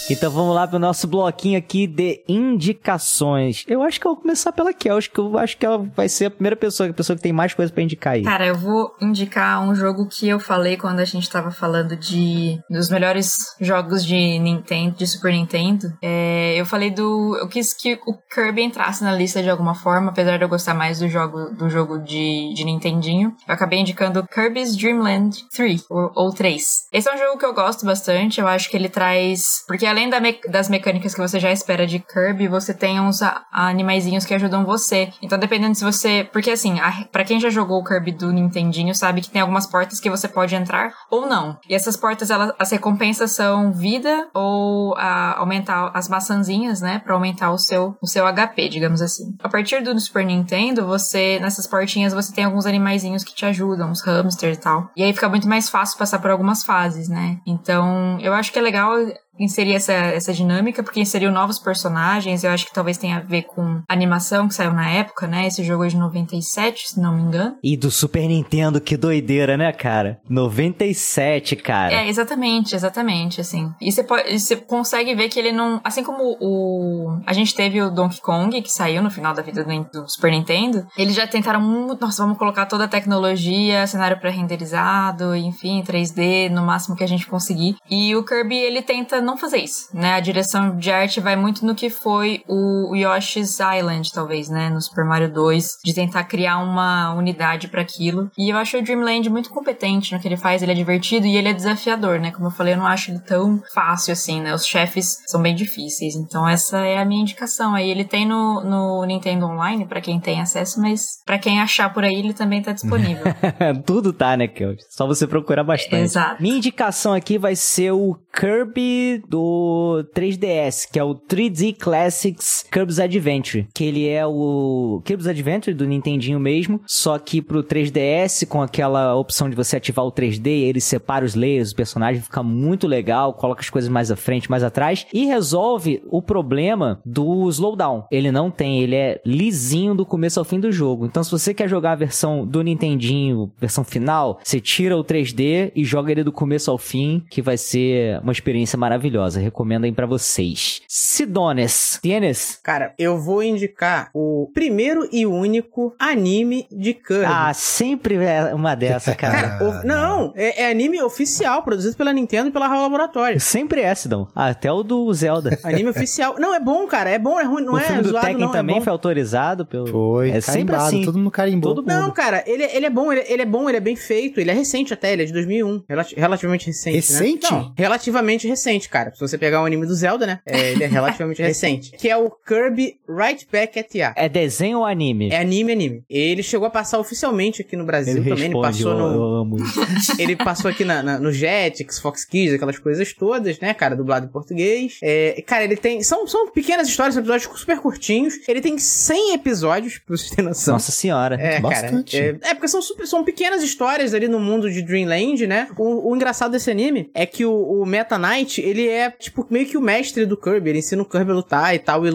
Então vamos lá pro nosso bloquinho aqui de indicações. Eu acho que eu vou começar pela Kel. Acho que eu acho que ela vai ser a primeira pessoa, a pessoa que tem mais coisa pra indicar aí. Cara, eu vou indicar um jogo que eu falei quando a gente tava falando de dos melhores jogos de Nintendo, de Super Nintendo. É, eu falei do. Eu quis que o Kirby entrasse na lista de alguma forma, apesar de eu gostar mais do jogo do jogo de, de Nintendinho. Eu acabei indicando Kirby's Dream Land 3, ou, ou 3. Esse é um jogo que eu gosto bastante. Eu acho que ele traz. Porque além da me- das mecânicas que você já espera de Kirby, você tem uns animaizinhos que ajudam você. Então, dependendo se você. Porque assim, a, pra quem já jogou o Kirby do Nintendinho, sabe que tem algumas portas que você pode entrar ou não. E essas portas, elas, as recompensas são vida ou a, aumentar as maçãzinhas, né? Pra aumentar o seu, o seu HP, digamos assim. A partir do Super Nintendo, você. Nessas portinhas você tem alguns animaizinhos que te ajudam, os hamsters e tal. E aí fica muito mais fácil passar por algumas fases, né? Então, eu acho que é legal inserir essa, essa dinâmica, porque inseriu novos personagens, eu acho que talvez tenha a ver com animação que saiu na época, né? Esse jogo é de 97, se não me engano. E do Super Nintendo, que doideira, né, cara? 97, cara. É, exatamente, exatamente, assim. E você pode- você consegue ver que ele não. Assim como o. A gente teve o Donkey Kong, que saiu no final da vida do, do Super Nintendo, eles já tentaram muito. Nossa, vamos colocar toda a tecnologia, cenário pré-renderizado, enfim, 3D, no máximo que a gente conseguir. E o Kirby, ele tenta não fazer isso, né? A direção de arte vai muito no que foi o Yoshi's Island, talvez, né? No Super Mario 2, de tentar criar uma unidade para aquilo. E eu acho o Dreamland muito competente no que ele faz, ele é divertido e ele é desafiador, né? Como eu falei, eu não acho ele tão fácil assim, né? Os chefes são bem difíceis. Então essa é a minha indicação. Aí ele tem no, no Nintendo Online, para quem tem acesso, mas para quem achar por aí, ele também tá disponível. [LAUGHS] Tudo tá, né, Kelvin? Só você procurar bastante. Exato. Minha indicação aqui vai ser o Kirby do 3DS, que é o 3D Classics Kirby's Adventure, que ele é o Kirby's Adventure do Nintendinho mesmo, só que pro 3DS com aquela opção de você ativar o 3D, ele separa os layers, o personagem fica muito legal, coloca as coisas mais à frente, mais atrás e resolve o problema do slowdown. Ele não tem, ele é lisinho do começo ao fim do jogo. Então se você quer jogar a versão do Nintendinho, versão final, você tira o 3D e joga ele do começo ao fim, que vai ser uma experiência maravilhosa. Recomendo aí pra vocês. Sidones, tienes? Cara, eu vou indicar o primeiro e único anime de Kirby. Ah, sempre é uma dessa, [LAUGHS] cara. Cara, o- não, é, é anime oficial, produzido pela Nintendo e pela HAL Laboratório. Sempre é, Sidão. Até o do Zelda. [LAUGHS] Anime oficial. Não, é bom, cara. É bom, é ruim. Não o é filme do zoado, Tekken não, também é foi autorizado pelo. Foi, É sempre assim. todo mundo carimbou. Todo Não, cara, ele, ele é bom, ele, ele é bom, ele é bem feito, ele é recente até, ele é de 2001, relati- relativamente recente, Recente? né? Não, relativamente recente, cara. Se você pegar o anime do Zelda, né, é, ele é [LAUGHS] relativamente recente. Que é o Kirby Right Back at Ya. É desenho ou anime? É anime, anime. Ele chegou a passar oficialmente aqui no Brasil Ele também, ele responde, passou eu, no... eu amo. [LAUGHS] Ele passou aqui na, na- no Jetix, Fox Kids, aquelas coisas todas, né, cara, dublado em português. É, cara, ele tem... São, são pequenas histórias, são episódios super curtinhos. Ele tem 100 episódios, pra vocês terem noção. Nossa senhora. É, Bastante. cara. É, é porque são, super- são pequenas histórias ali no mundo de Dreamland, né? O, o engraçado desse anime é que o, o Meta Knight, ele é, tipo, meio que o mestre do Kirby. Ele ensina o Kirby a lutar e tal, e,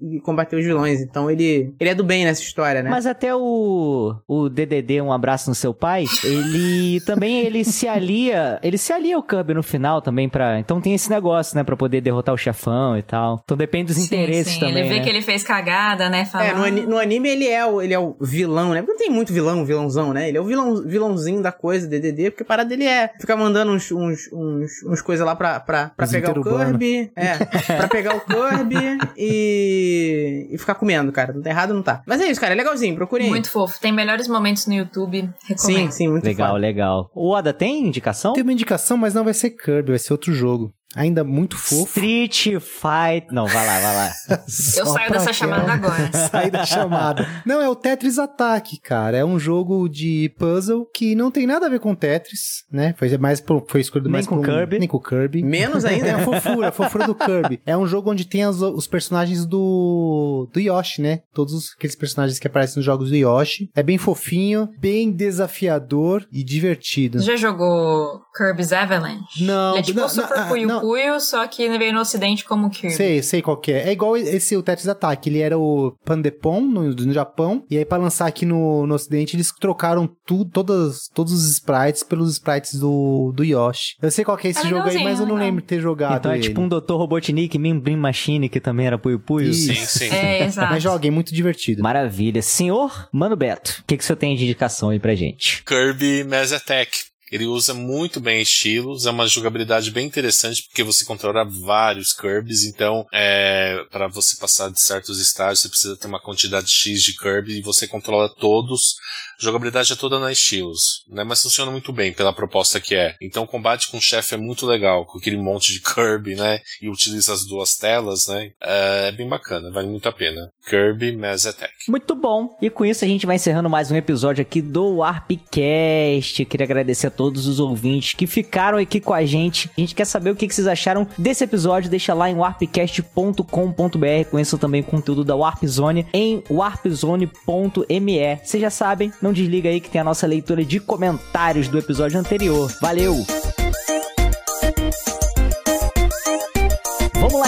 e- e combater os vilões. Então ele, ele é do bem nessa história, né? Mas até o, o DDD, um abraço no seu pai, ele [LAUGHS] também ele se alia, ele se alia ao Kirby no final também pra... Então tem esse negócio, né, pra poder derrotar o chefão e tal. Então depende dos Sim, interesses sim. também, Ele vê né? que ele fez cagada, né? Fala, É, no, ani- "Ah, no anime ele é, o, ele é o vilão, né? Porque não tem muito vilão, vilãozão, né? Ele é o vilão, vilãozinho da coisa, DDD, porque a parada dele é ficar mandando uns, uns, uns, uns coisas lá pra, pra, pra pegar o. Kirby. É, pra pegar o Kirby [LAUGHS] e, e ficar comendo, cara. Não tá errado, não tá. Mas é isso, cara, é legalzinho, procurem. Muito fofo. Tem melhores momentos no YouTube. Sim, Recomendo. sim, muito Legal, foda. legal. O Oda tem indicação? Tem uma indicação, mas não vai ser Kirby, vai ser outro jogo. Ainda muito fofo. Street Fight... Não, vai lá, vai lá. [LAUGHS] Eu saio dessa chamada agora. [LAUGHS] Sai da chamada. Não, é o Tetris Attack, cara. É um jogo de puzzle que não tem nada a ver com Tetris, né? Foi mais pro- foi escolhido Nem mais com um- Kirby. Nem com Kirby. Menos ainda, É a né? fofura, a fofura do Kirby. É um jogo onde tem as- os personagens do, do Yoshi, né? Todos os- aqueles personagens que aparecem nos jogos do Yoshi. É bem fofinho, bem desafiador e divertido. Já jogou Kirby's Avalanche? Não, Ele é tipo não, um Super não, ah, Puyo não. Puyo, só que ele veio no ocidente como Kirby. Sei, sei qual que é. É igual esse o Tetris Attack. Ele era o Pandepon no, no Japão. E aí, pra lançar aqui no, no Ocidente, eles trocaram tudo, todas, todos os sprites pelos sprites do, do Yoshi. Eu sei qual que é esse É jogo aí, mas eu não legal. lembro de ter jogado. Então é ele. tipo um Dr. Robotnik, Mim Brim Machine, que também era Puyo Puyo. Isso. Sim, sim. É, [LAUGHS] exato. Mas joguem, muito divertido. Maravilha. Senhor Mano Beto, o que, que o senhor tem de indicação aí pra gente? Kirby Mass Attack. Ele usa muito bem estilos, é uma jogabilidade bem interessante porque você controla vários Kirby's, então é, para você passar de certos estágios você precisa ter uma quantidade X de Kirby e você controla todos. A jogabilidade é toda na estilos, né? Mas funciona muito bem pela proposta que é. Então o combate com o chefe é muito legal, com aquele monte de Kirby, né? E utiliza as duas telas, né? É bem bacana, vale muito a pena. Kirby Mass Attack. Muito bom. E com isso a gente vai encerrando mais um episódio aqui do Warpcast. Queria agradecer a todos os ouvintes que ficaram aqui com a gente. A gente quer saber o que vocês acharam desse episódio. Deixa lá em warpcast.com.br. Conheçam também o conteúdo da Warp Zone em warpzone.me. Vocês já sabem, não desliga aí que tem a nossa leitura de comentários do episódio anterior. Valeu!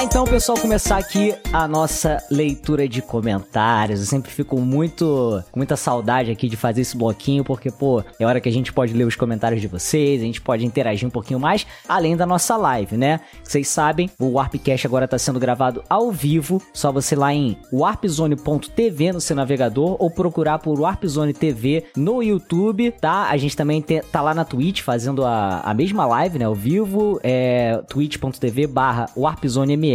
Lá então, pessoal, começar aqui a nossa leitura de comentários. Eu sempre fico muito com muita saudade aqui de fazer esse bloquinho, porque, pô, é hora que a gente pode ler os comentários de vocês, a gente pode interagir um pouquinho mais, além da nossa live, né? Vocês sabem, o Warpcast agora tá sendo gravado ao vivo. Só você ir lá em warpzone.tv no seu navegador ou procurar por Warpzone TV no YouTube, tá? A gente também tá lá na Twitch fazendo a, a mesma live, né? Ao vivo, é twitch.tv barra warpzone ME,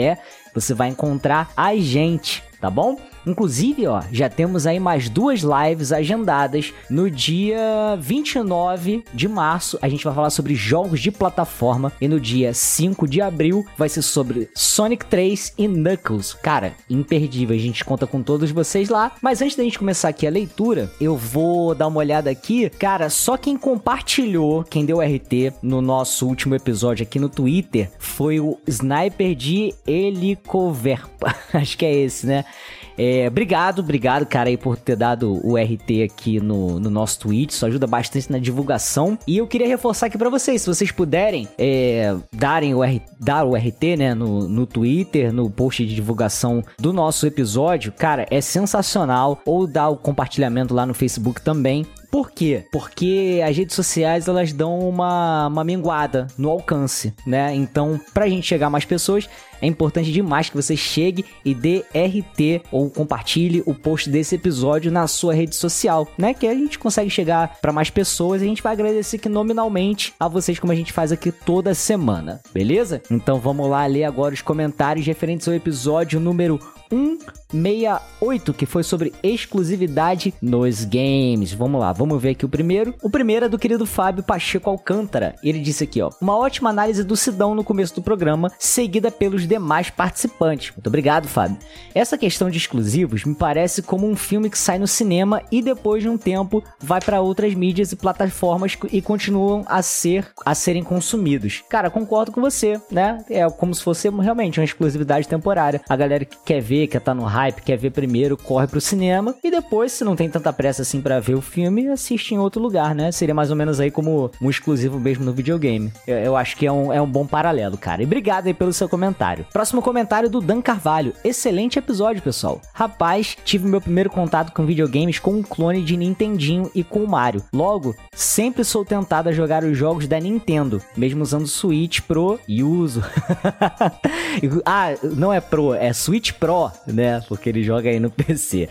você vai encontrar a gente, tá bom? Inclusive, ó, já temos aí mais duas lives agendadas. No dia 29 de março, a gente vai falar sobre jogos de plataforma. E no dia 5 de abril, vai ser sobre Sonic 3 e Knuckles. Cara, imperdível. A gente conta com todos vocês lá. Mas antes da gente começar aqui a leitura, eu vou dar uma olhada aqui. Cara, só quem compartilhou, quem deu RT no nosso último episódio aqui no Twitter, foi o Sniper de Helicoverpa. [LAUGHS] Acho que é esse, né? É, obrigado, obrigado, cara, aí por ter dado o RT aqui no, no nosso tweet. Isso ajuda bastante na divulgação. E eu queria reforçar aqui para vocês, se vocês puderem é, darem o R, dar o RT, né, no, no Twitter, no post de divulgação do nosso episódio, cara, é sensacional. Ou dar o compartilhamento lá no Facebook também. Por quê? Porque as redes sociais elas dão uma, uma minguada no alcance, né? Então, pra gente chegar a mais pessoas, é importante demais que você chegue e dê RT ou compartilhe o post desse episódio na sua rede social, né? Que a gente consegue chegar para mais pessoas e a gente vai agradecer aqui nominalmente a vocês como a gente faz aqui toda semana, beleza? Então vamos lá ler agora os comentários referentes ao episódio número 168, que foi sobre exclusividade nos games. Vamos lá, vamos ver aqui o primeiro. O primeiro é do querido Fábio Pacheco Alcântara. Ele disse aqui, ó: "Uma ótima análise do Sidão no começo do programa, seguida pelos demais participantes". Muito obrigado, Fábio. Essa questão de exclusivos me parece como um filme que sai no cinema e depois de um tempo vai para outras mídias e plataformas e continuam a ser a serem consumidos. Cara, concordo com você, né? É como se fosse realmente uma exclusividade temporária. A galera que quer ver, estar tá no hype, quer ver primeiro, corre pro cinema e depois, se não tem tanta pressa assim para ver o filme, assiste em outro lugar, né? Seria mais ou menos aí como um exclusivo mesmo no videogame. Eu, eu acho que é um, é um bom paralelo, cara. E obrigado aí pelo seu comentário. Próximo comentário do Dan Carvalho. Excelente episódio, pessoal. Rapaz, tive meu primeiro contato com videogames com um clone de Nintendinho e com o Mario. Logo, sempre sou tentado a jogar os jogos da Nintendo, mesmo usando Switch Pro e uso. [LAUGHS] ah, não é Pro, é Switch Pro, né? Porque ele joga aí no [LAUGHS] PC.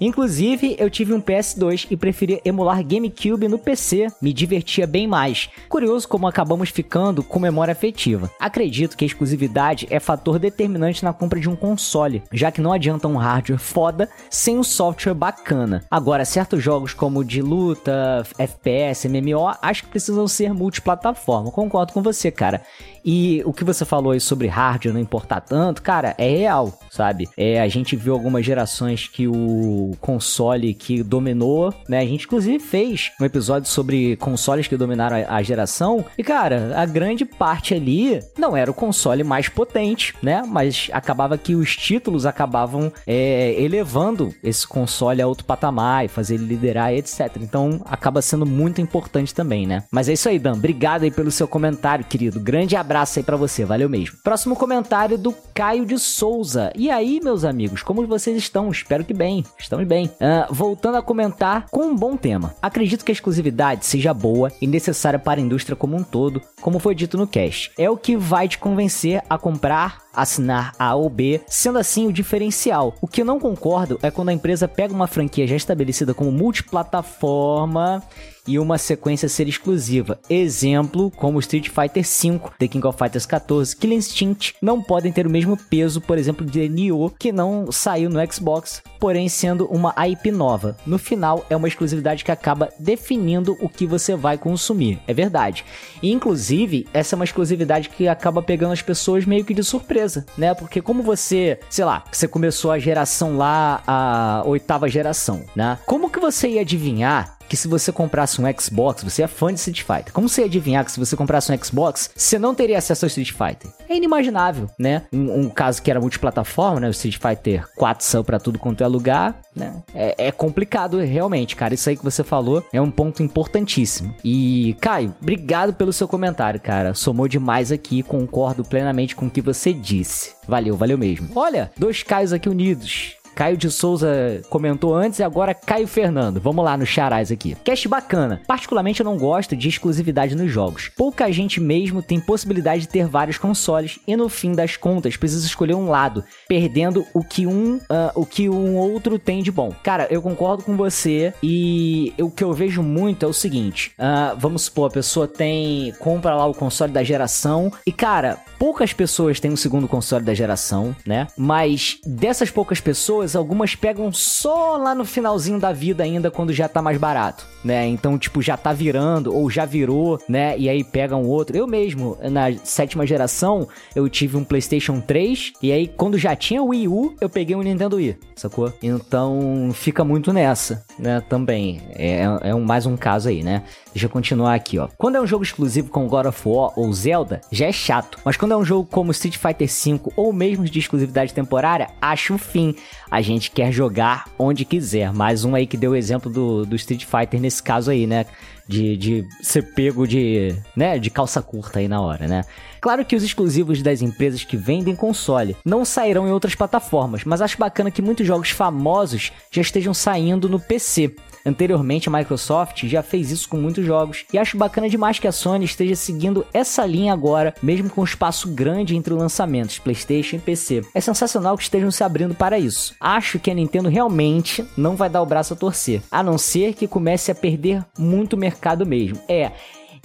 Inclusive, eu tive um PS2 e preferia emular GameCube no PC, me divertia bem mais. Curioso como acabamos ficando com memória afetiva. Acredito que a exclusividade é fator determinante na compra de um console, já que não adianta um hardware foda sem um software bacana. Agora, certos jogos como de luta, FPS, MMO, acho que precisam ser multiplataforma. Concordo com você, cara. E o que você falou aí sobre hardware não importar tanto, cara, é real, sabe? É, a gente viu algumas gerações que o console que dominou, né? A gente inclusive fez um episódio sobre consoles que dominaram a, a geração. E, cara, a grande parte ali não era o console mais potente, né? Mas acabava que os títulos acabavam é, elevando esse console a outro patamar e fazer ele liderar, etc. Então acaba sendo muito importante também, né? Mas é isso aí, Dan. Obrigado aí pelo seu comentário, querido. Grande abraço aí pra você, valeu mesmo. Próximo comentário do Caio de Souza. E aí, meus amigos, como vocês estão? Espero que bem, estamos bem. Uh, voltando a comentar com um bom tema. Acredito que a exclusividade seja boa e necessária para a indústria como um todo, como foi dito no cast. É o que vai te convencer a comprar assinar A ou B, sendo assim o diferencial. O que eu não concordo é quando a empresa pega uma franquia já estabelecida como multiplataforma e uma sequência ser exclusiva. Exemplo, como Street Fighter V, The King of Fighters 14, Killer Instinct não podem ter o mesmo peso, por exemplo, de Nioh, que não saiu no Xbox, porém sendo uma IP nova. No final, é uma exclusividade que acaba definindo o que você vai consumir. É verdade. E, inclusive, essa é uma exclusividade que acaba pegando as pessoas meio que de surpresa, né? Porque como você, sei lá, você começou a geração lá, a oitava geração, né? Como que você ia adivinhar que se você comprasse um Xbox, você é fã de Street Fighter. Como você ia adivinhar que se você comprasse um Xbox, você não teria acesso ao Street Fighter? É inimaginável, né? Um, um caso que era multiplataforma, né? O Street Fighter 4 saiu pra tudo quanto é lugar, né? É, é complicado realmente, cara. Isso aí que você falou é um ponto importantíssimo. E, Caio, obrigado pelo seu comentário, cara. Somou demais aqui, concordo plenamente com o que você disse. Valeu, valeu mesmo. Olha, dois Caios aqui unidos. Caio de Souza comentou antes e agora Caio Fernando. Vamos lá no Charaz aqui. Cast bacana. Particularmente eu não gosto de exclusividade nos jogos. Pouca gente mesmo tem possibilidade de ter vários consoles e no fim das contas precisa escolher um lado, perdendo o que um, uh, o que um outro tem de bom. Cara, eu concordo com você e o que eu vejo muito é o seguinte: uh, vamos supor, a pessoa tem. compra lá o console da geração e, cara, poucas pessoas têm um segundo console da geração, né? Mas dessas poucas pessoas, algumas pegam só lá no finalzinho da vida ainda quando já tá mais barato, né? Então, tipo, já tá virando ou já virou, né? E aí pega um outro. Eu mesmo, na sétima geração, eu tive um PlayStation 3 e aí quando já tinha o Wii U, eu peguei um Nintendo Wii, sacou? Então, fica muito nessa, né? Também. É, é um, mais um caso aí, né? Deixa eu continuar aqui, ó. Quando é um jogo exclusivo como God of War ou Zelda, já é chato. Mas quando é um jogo como Street Fighter V ou mesmo de exclusividade temporária, acho o fim. A gente quer jogar onde quiser. Mais um aí que deu o exemplo do, do Street Fighter nesse caso aí, né? De, de ser pego de, né, de calça curta aí na hora, né? Claro que os exclusivos das empresas que vendem console não sairão em outras plataformas, mas acho bacana que muitos jogos famosos já estejam saindo no PC. Anteriormente, a Microsoft já fez isso com muitos jogos e acho bacana demais que a Sony esteja seguindo essa linha agora, mesmo com um espaço grande entre lançamentos PlayStation e PC. É sensacional que estejam se abrindo para isso. Acho que a Nintendo realmente não vai dar o braço a torcer, a não ser que comece a perder muito mercado mesmo. É,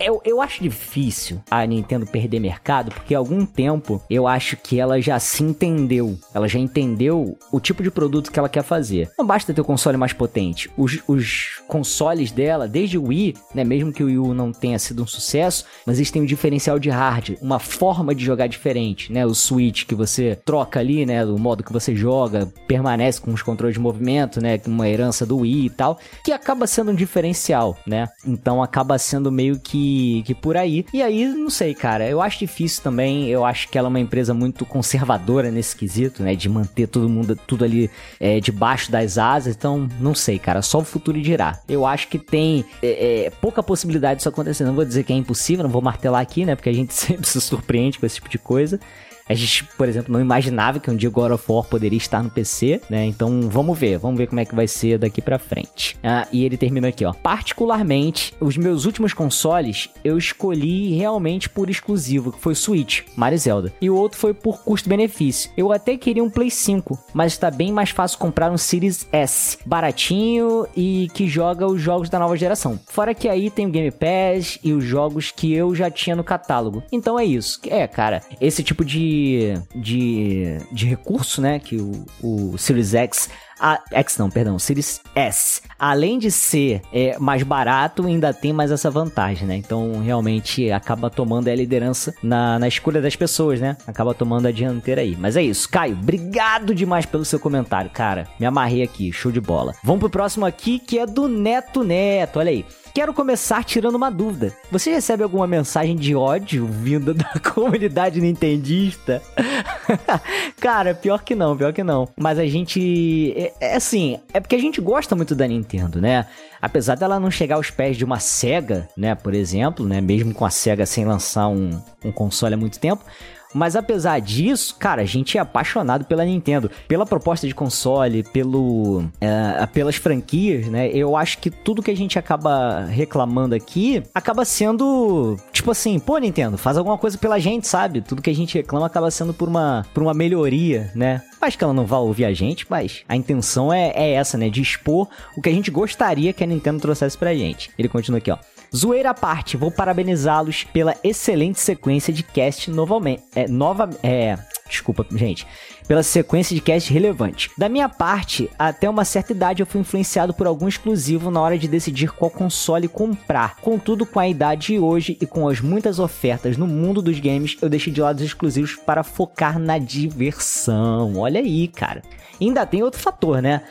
eu, eu acho difícil a Nintendo perder mercado, porque há algum tempo eu acho que ela já se entendeu. Ela já entendeu o tipo de produto que ela quer fazer. Não basta ter o console mais potente. Os, os consoles dela, desde o Wii, né, mesmo que o Wii U não tenha sido um sucesso, mas eles têm um diferencial de hardware, uma forma de jogar diferente, né? O Switch que você troca ali, né? O modo que você joga, permanece com os controles de movimento, né? Uma herança do Wii e tal, que acaba sendo um diferencial, né? Então acaba sendo meio que que, por aí. E aí, não sei, cara. Eu acho difícil também. Eu acho que ela é uma empresa muito conservadora nesse quesito, né? De manter todo mundo, tudo ali é, debaixo das asas. Então, não sei, cara. Só o futuro dirá. Eu acho que tem é, é, pouca possibilidade disso acontecer. Não vou dizer que é impossível, não vou martelar aqui, né? Porque a gente [LAUGHS] sempre se surpreende com esse tipo de coisa. A gente, por exemplo, não imaginava que um dia God of War poderia estar no PC, né? Então vamos ver, vamos ver como é que vai ser daqui para frente. Ah, e ele termina aqui, ó. Particularmente, os meus últimos consoles eu escolhi realmente por exclusivo, que foi Switch, Mario Zelda. E o outro foi por custo-benefício. Eu até queria um Play 5, mas está bem mais fácil comprar um Series S, baratinho e que joga os jogos da nova geração. Fora que aí tem o Game Pass e os jogos que eu já tinha no catálogo. Então é isso. É, cara, esse tipo de de, de, recurso, né? Que o, o Series X a, X não, perdão, Series S. Além de ser é, mais barato, ainda tem mais essa vantagem, né? Então, realmente, acaba tomando a liderança na, na escolha das pessoas, né? Acaba tomando a dianteira aí. Mas é isso. Caio, obrigado demais pelo seu comentário, cara. Me amarrei aqui, show de bola. Vamos pro próximo aqui, que é do Neto Neto, olha aí. Quero começar tirando uma dúvida. Você recebe alguma mensagem de ódio vinda da [LAUGHS] comunidade nintendista? [LAUGHS] Cara, pior que não, pior que não. Mas a gente. É, é, assim, é porque a gente gosta muito da Nintendo, né? Apesar dela não chegar aos pés de uma SEGA, né? Por exemplo, né? Mesmo com a SEGA sem lançar um, um console há muito tempo. Mas apesar disso, cara, a gente é apaixonado pela Nintendo, pela proposta de console, pelo, é, pelas franquias, né? Eu acho que tudo que a gente acaba reclamando aqui acaba sendo tipo assim, pô, Nintendo, faz alguma coisa pela gente, sabe? Tudo que a gente reclama acaba sendo por uma, por uma melhoria, né? Acho que ela não vai ouvir a gente, mas a intenção é, é essa, né? De expor o que a gente gostaria que a Nintendo trouxesse pra gente. Ele continua aqui, ó. Zoeira à parte, vou parabenizá-los pela excelente sequência de cast novamente. É, nova. É. Desculpa, gente. Pela sequência de cast relevante. Da minha parte, até uma certa idade eu fui influenciado por algum exclusivo na hora de decidir qual console comprar. Contudo, com a idade de hoje e com as muitas ofertas no mundo dos games, eu deixei de lado os exclusivos para focar na diversão. Olha aí, cara. Ainda tem outro fator, né?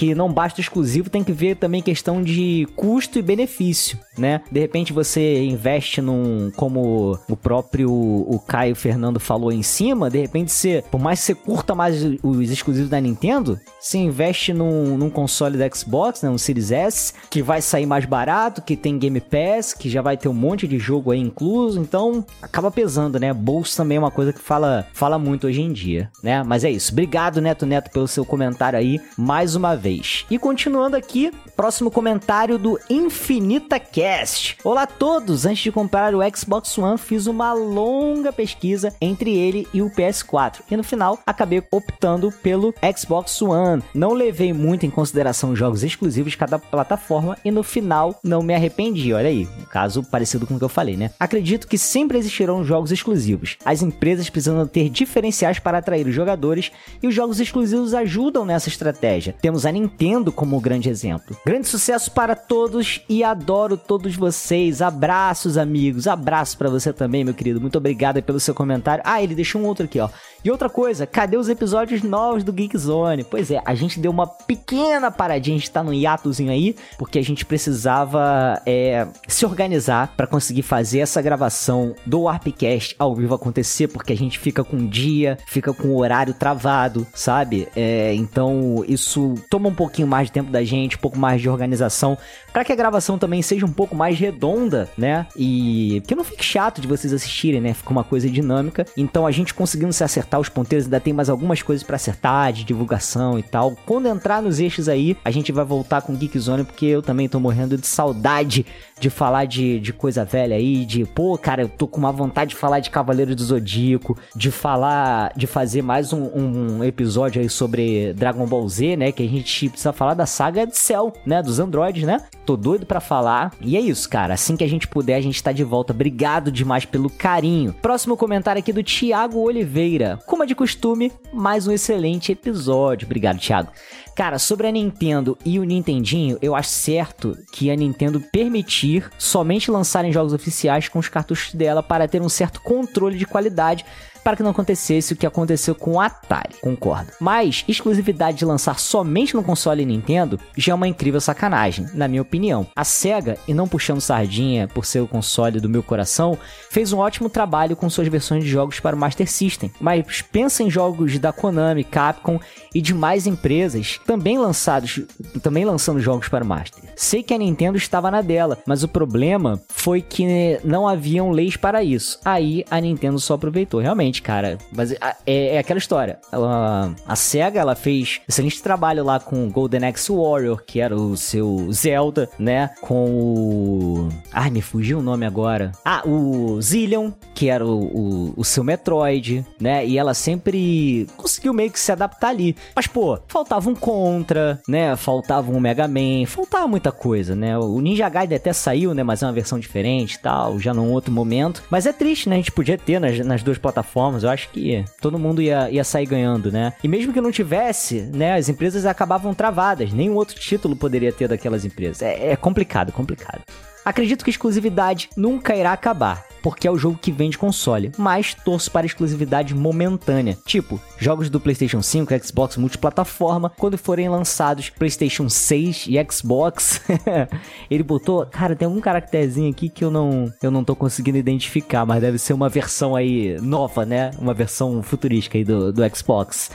Que não basta exclusivo, tem que ver também questão de custo e benefício, né? De repente você investe num, como o próprio o Caio Fernando falou em cima, de repente você, por mais que você curta mais os exclusivos da Nintendo, você investe num, num console da Xbox, né, um Series S, que vai sair mais barato, que tem Game Pass, que já vai ter um monte de jogo aí incluso, então acaba pesando, né? Bolsa também é uma coisa que fala, fala muito hoje em dia, né? Mas é isso. Obrigado, Neto Neto, pelo seu comentário aí mais uma vez. E continuando aqui, próximo comentário do Infinita Cast. Olá a todos! Antes de comprar o Xbox One, fiz uma longa pesquisa entre ele e o PS4. E no final, acabei optando pelo Xbox One. Não levei muito em consideração os jogos exclusivos de cada plataforma e no final não me arrependi. Olha aí, um caso parecido com o que eu falei, né? Acredito que sempre existirão jogos exclusivos. As empresas precisam ter diferenciais para atrair os jogadores e os jogos exclusivos ajudam nessa estratégia. Temos a Nintendo como grande exemplo. Grande sucesso para todos e adoro todos vocês. Abraços, amigos. Abraço para você também, meu querido. Muito obrigado pelo seu comentário. Ah, ele deixou um outro aqui, ó. E outra coisa, cadê os episódios novos do Geek Zone? Pois é, a gente deu uma pequena paradinha, a gente tá no hiatozinho aí, porque a gente precisava é, se organizar para conseguir fazer essa gravação do Warpcast ao vivo acontecer, porque a gente fica com um dia, fica com o horário travado, sabe? É, então isso toma um pouquinho mais de tempo da gente, um pouco mais de organização, para que a gravação também seja um pouco mais redonda, né? E que não fique chato de vocês assistirem, né? Fica uma coisa dinâmica. Então a gente conseguindo se acertar os ponteiros, ainda tem mais algumas coisas para acertar, de divulgação e tal. Quando entrar nos eixos aí, a gente vai voltar com Geek Zone, porque eu também tô morrendo de saudade de falar de, de coisa velha aí, de pô, cara, eu tô com uma vontade de falar de Cavaleiro do Zodíaco, de falar, de fazer mais um, um episódio aí sobre Dragon Ball Z, né? Que a gente precisa falar da saga de Cell, né? Dos androides, né? Tô doido para falar. E é isso, cara. Assim que a gente puder, a gente tá de volta. Obrigado demais pelo carinho. Próximo comentário aqui do Thiago Oliveira. Como é de costume, mais um excelente episódio. Obrigado, Thiago. Cara, sobre a Nintendo e o Nintendinho, eu acho certo que a Nintendo permitir somente lançarem jogos oficiais com os cartuchos dela para ter um certo controle de qualidade para que não acontecesse o que aconteceu com o Atari, concordo. Mas exclusividade de lançar somente no console Nintendo já é uma incrível sacanagem, na minha opinião. A Sega, e não puxando sardinha por ser o console do meu coração, fez um ótimo trabalho com suas versões de jogos para o Master System. Mas pensa em jogos da Konami, Capcom e demais empresas também lançados, também lançando jogos para o Master. Sei que a Nintendo estava na dela, mas o problema foi que não haviam leis para isso. Aí a Nintendo só aproveitou, realmente, cara. Mas é, é aquela história. A, a SEGA ela fez excelente trabalho lá com Golden Axe Warrior, que era o seu Zelda, né? Com o. Ai, me fugiu o nome agora. Ah, o Zillion, que era o, o, o seu Metroid, né? E ela sempre conseguiu meio que se adaptar ali. Mas, pô, faltava um Contra, né? Faltava um Mega Man, faltava muita coisa, né? O Ninja Gaiden até saiu, né? Mas é uma versão diferente e tal, já num outro momento. Mas é triste, né? A gente podia ter nas, nas duas plataformas. Eu acho que todo mundo ia, ia sair ganhando, né? E mesmo que não tivesse, né? As empresas acabavam travadas. Nenhum outro título poderia ter daquelas empresas. É, é complicado, complicado. Acredito que exclusividade nunca irá acabar, porque é o jogo que vende console, mas torço para exclusividade momentânea, tipo jogos do PlayStation 5 e Xbox multiplataforma quando forem lançados PlayStation 6 e Xbox. [LAUGHS] Ele botou, cara, tem algum caracterzinho aqui que eu não eu não tô conseguindo identificar, mas deve ser uma versão aí nova, né? Uma versão futurística aí do, do Xbox.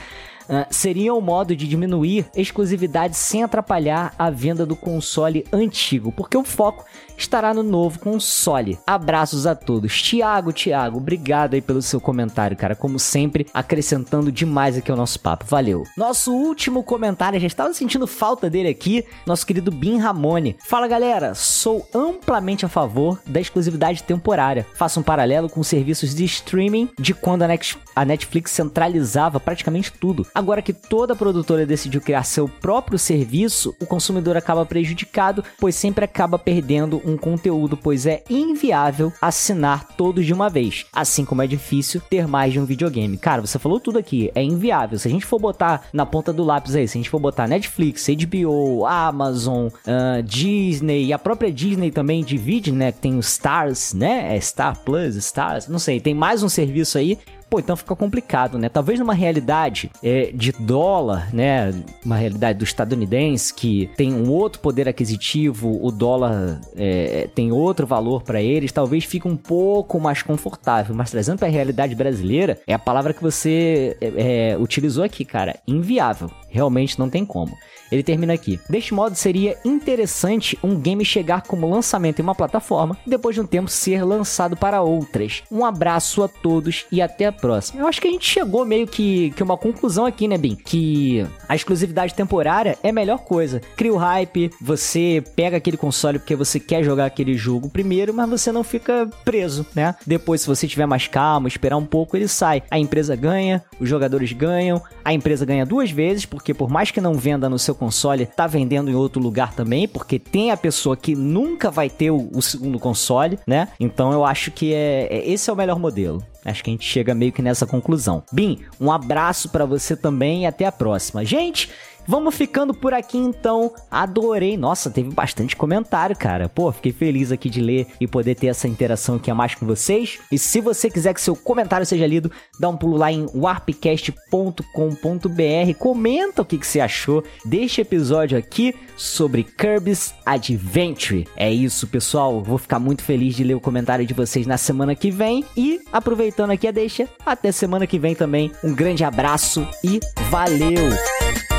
ah, seria um modo de diminuir exclusividade sem atrapalhar a venda do console antigo, porque o foco estará no novo console. Abraços a todos. Tiago, Tiago, obrigado aí pelo seu comentário, cara. Como sempre, acrescentando demais aqui ao nosso papo. Valeu. Nosso último comentário, já estava sentindo falta dele aqui, nosso querido Bin Ramone. Fala galera, sou amplamente a favor da exclusividade temporária. Faço um paralelo com serviços de streaming de quando a Netflix centralizava praticamente tudo. Agora que toda produtora decidiu criar seu próprio serviço, o consumidor acaba prejudicado, pois sempre acaba perdendo um conteúdo, pois é inviável assinar todos de uma vez, assim como é difícil ter mais de um videogame. Cara, você falou tudo aqui, é inviável. Se a gente for botar na ponta do lápis aí, se a gente for botar Netflix, HBO, Amazon, uh, Disney e a própria Disney também divide, né? Tem o Stars, né? É Star Plus, Stars, não sei, tem mais um serviço aí Pô, então fica complicado, né? Talvez numa realidade é, de dólar, né? Uma realidade do estadunidense que tem um outro poder aquisitivo, o dólar é, tem outro valor para eles, talvez fique um pouco mais confortável. Mas trazendo para a realidade brasileira, é a palavra que você é, é utilizou aqui, cara. Inviável. Realmente não tem como. Ele termina aqui. Deste modo, seria interessante um game chegar como lançamento em uma plataforma e depois de um tempo ser lançado para outras. Um abraço a todos e até a próxima. Eu acho que a gente chegou meio que, que uma conclusão aqui, né, Bin? Que a exclusividade temporária é a melhor coisa. Cria o hype, você pega aquele console porque você quer jogar aquele jogo primeiro, mas você não fica preso, né? Depois, se você tiver mais calma, esperar um pouco, ele sai. A empresa ganha, os jogadores ganham, a empresa ganha duas vezes, porque por mais que não venda no seu console, tá vendendo em outro lugar também, porque tem a pessoa que nunca vai ter o, o segundo console, né? Então eu acho que é, é esse é o melhor modelo. Acho que a gente chega meio que nessa conclusão. Bim, um abraço para você também e até a próxima. Gente, Vamos ficando por aqui então. Adorei. Nossa, teve bastante comentário, cara. Pô, fiquei feliz aqui de ler e poder ter essa interação aqui a mais com vocês. E se você quiser que seu comentário seja lido, dá um pulo lá em warpcast.com.br. Comenta o que, que você achou deste episódio aqui sobre Kirby's Adventure. É isso, pessoal. Vou ficar muito feliz de ler o comentário de vocês na semana que vem. E aproveitando aqui a deixa, até semana que vem também. Um grande abraço e valeu!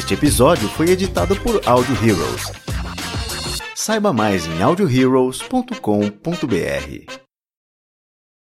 Este episódio foi editado por Audio Heroes. Saiba mais em audioheroes.com.br.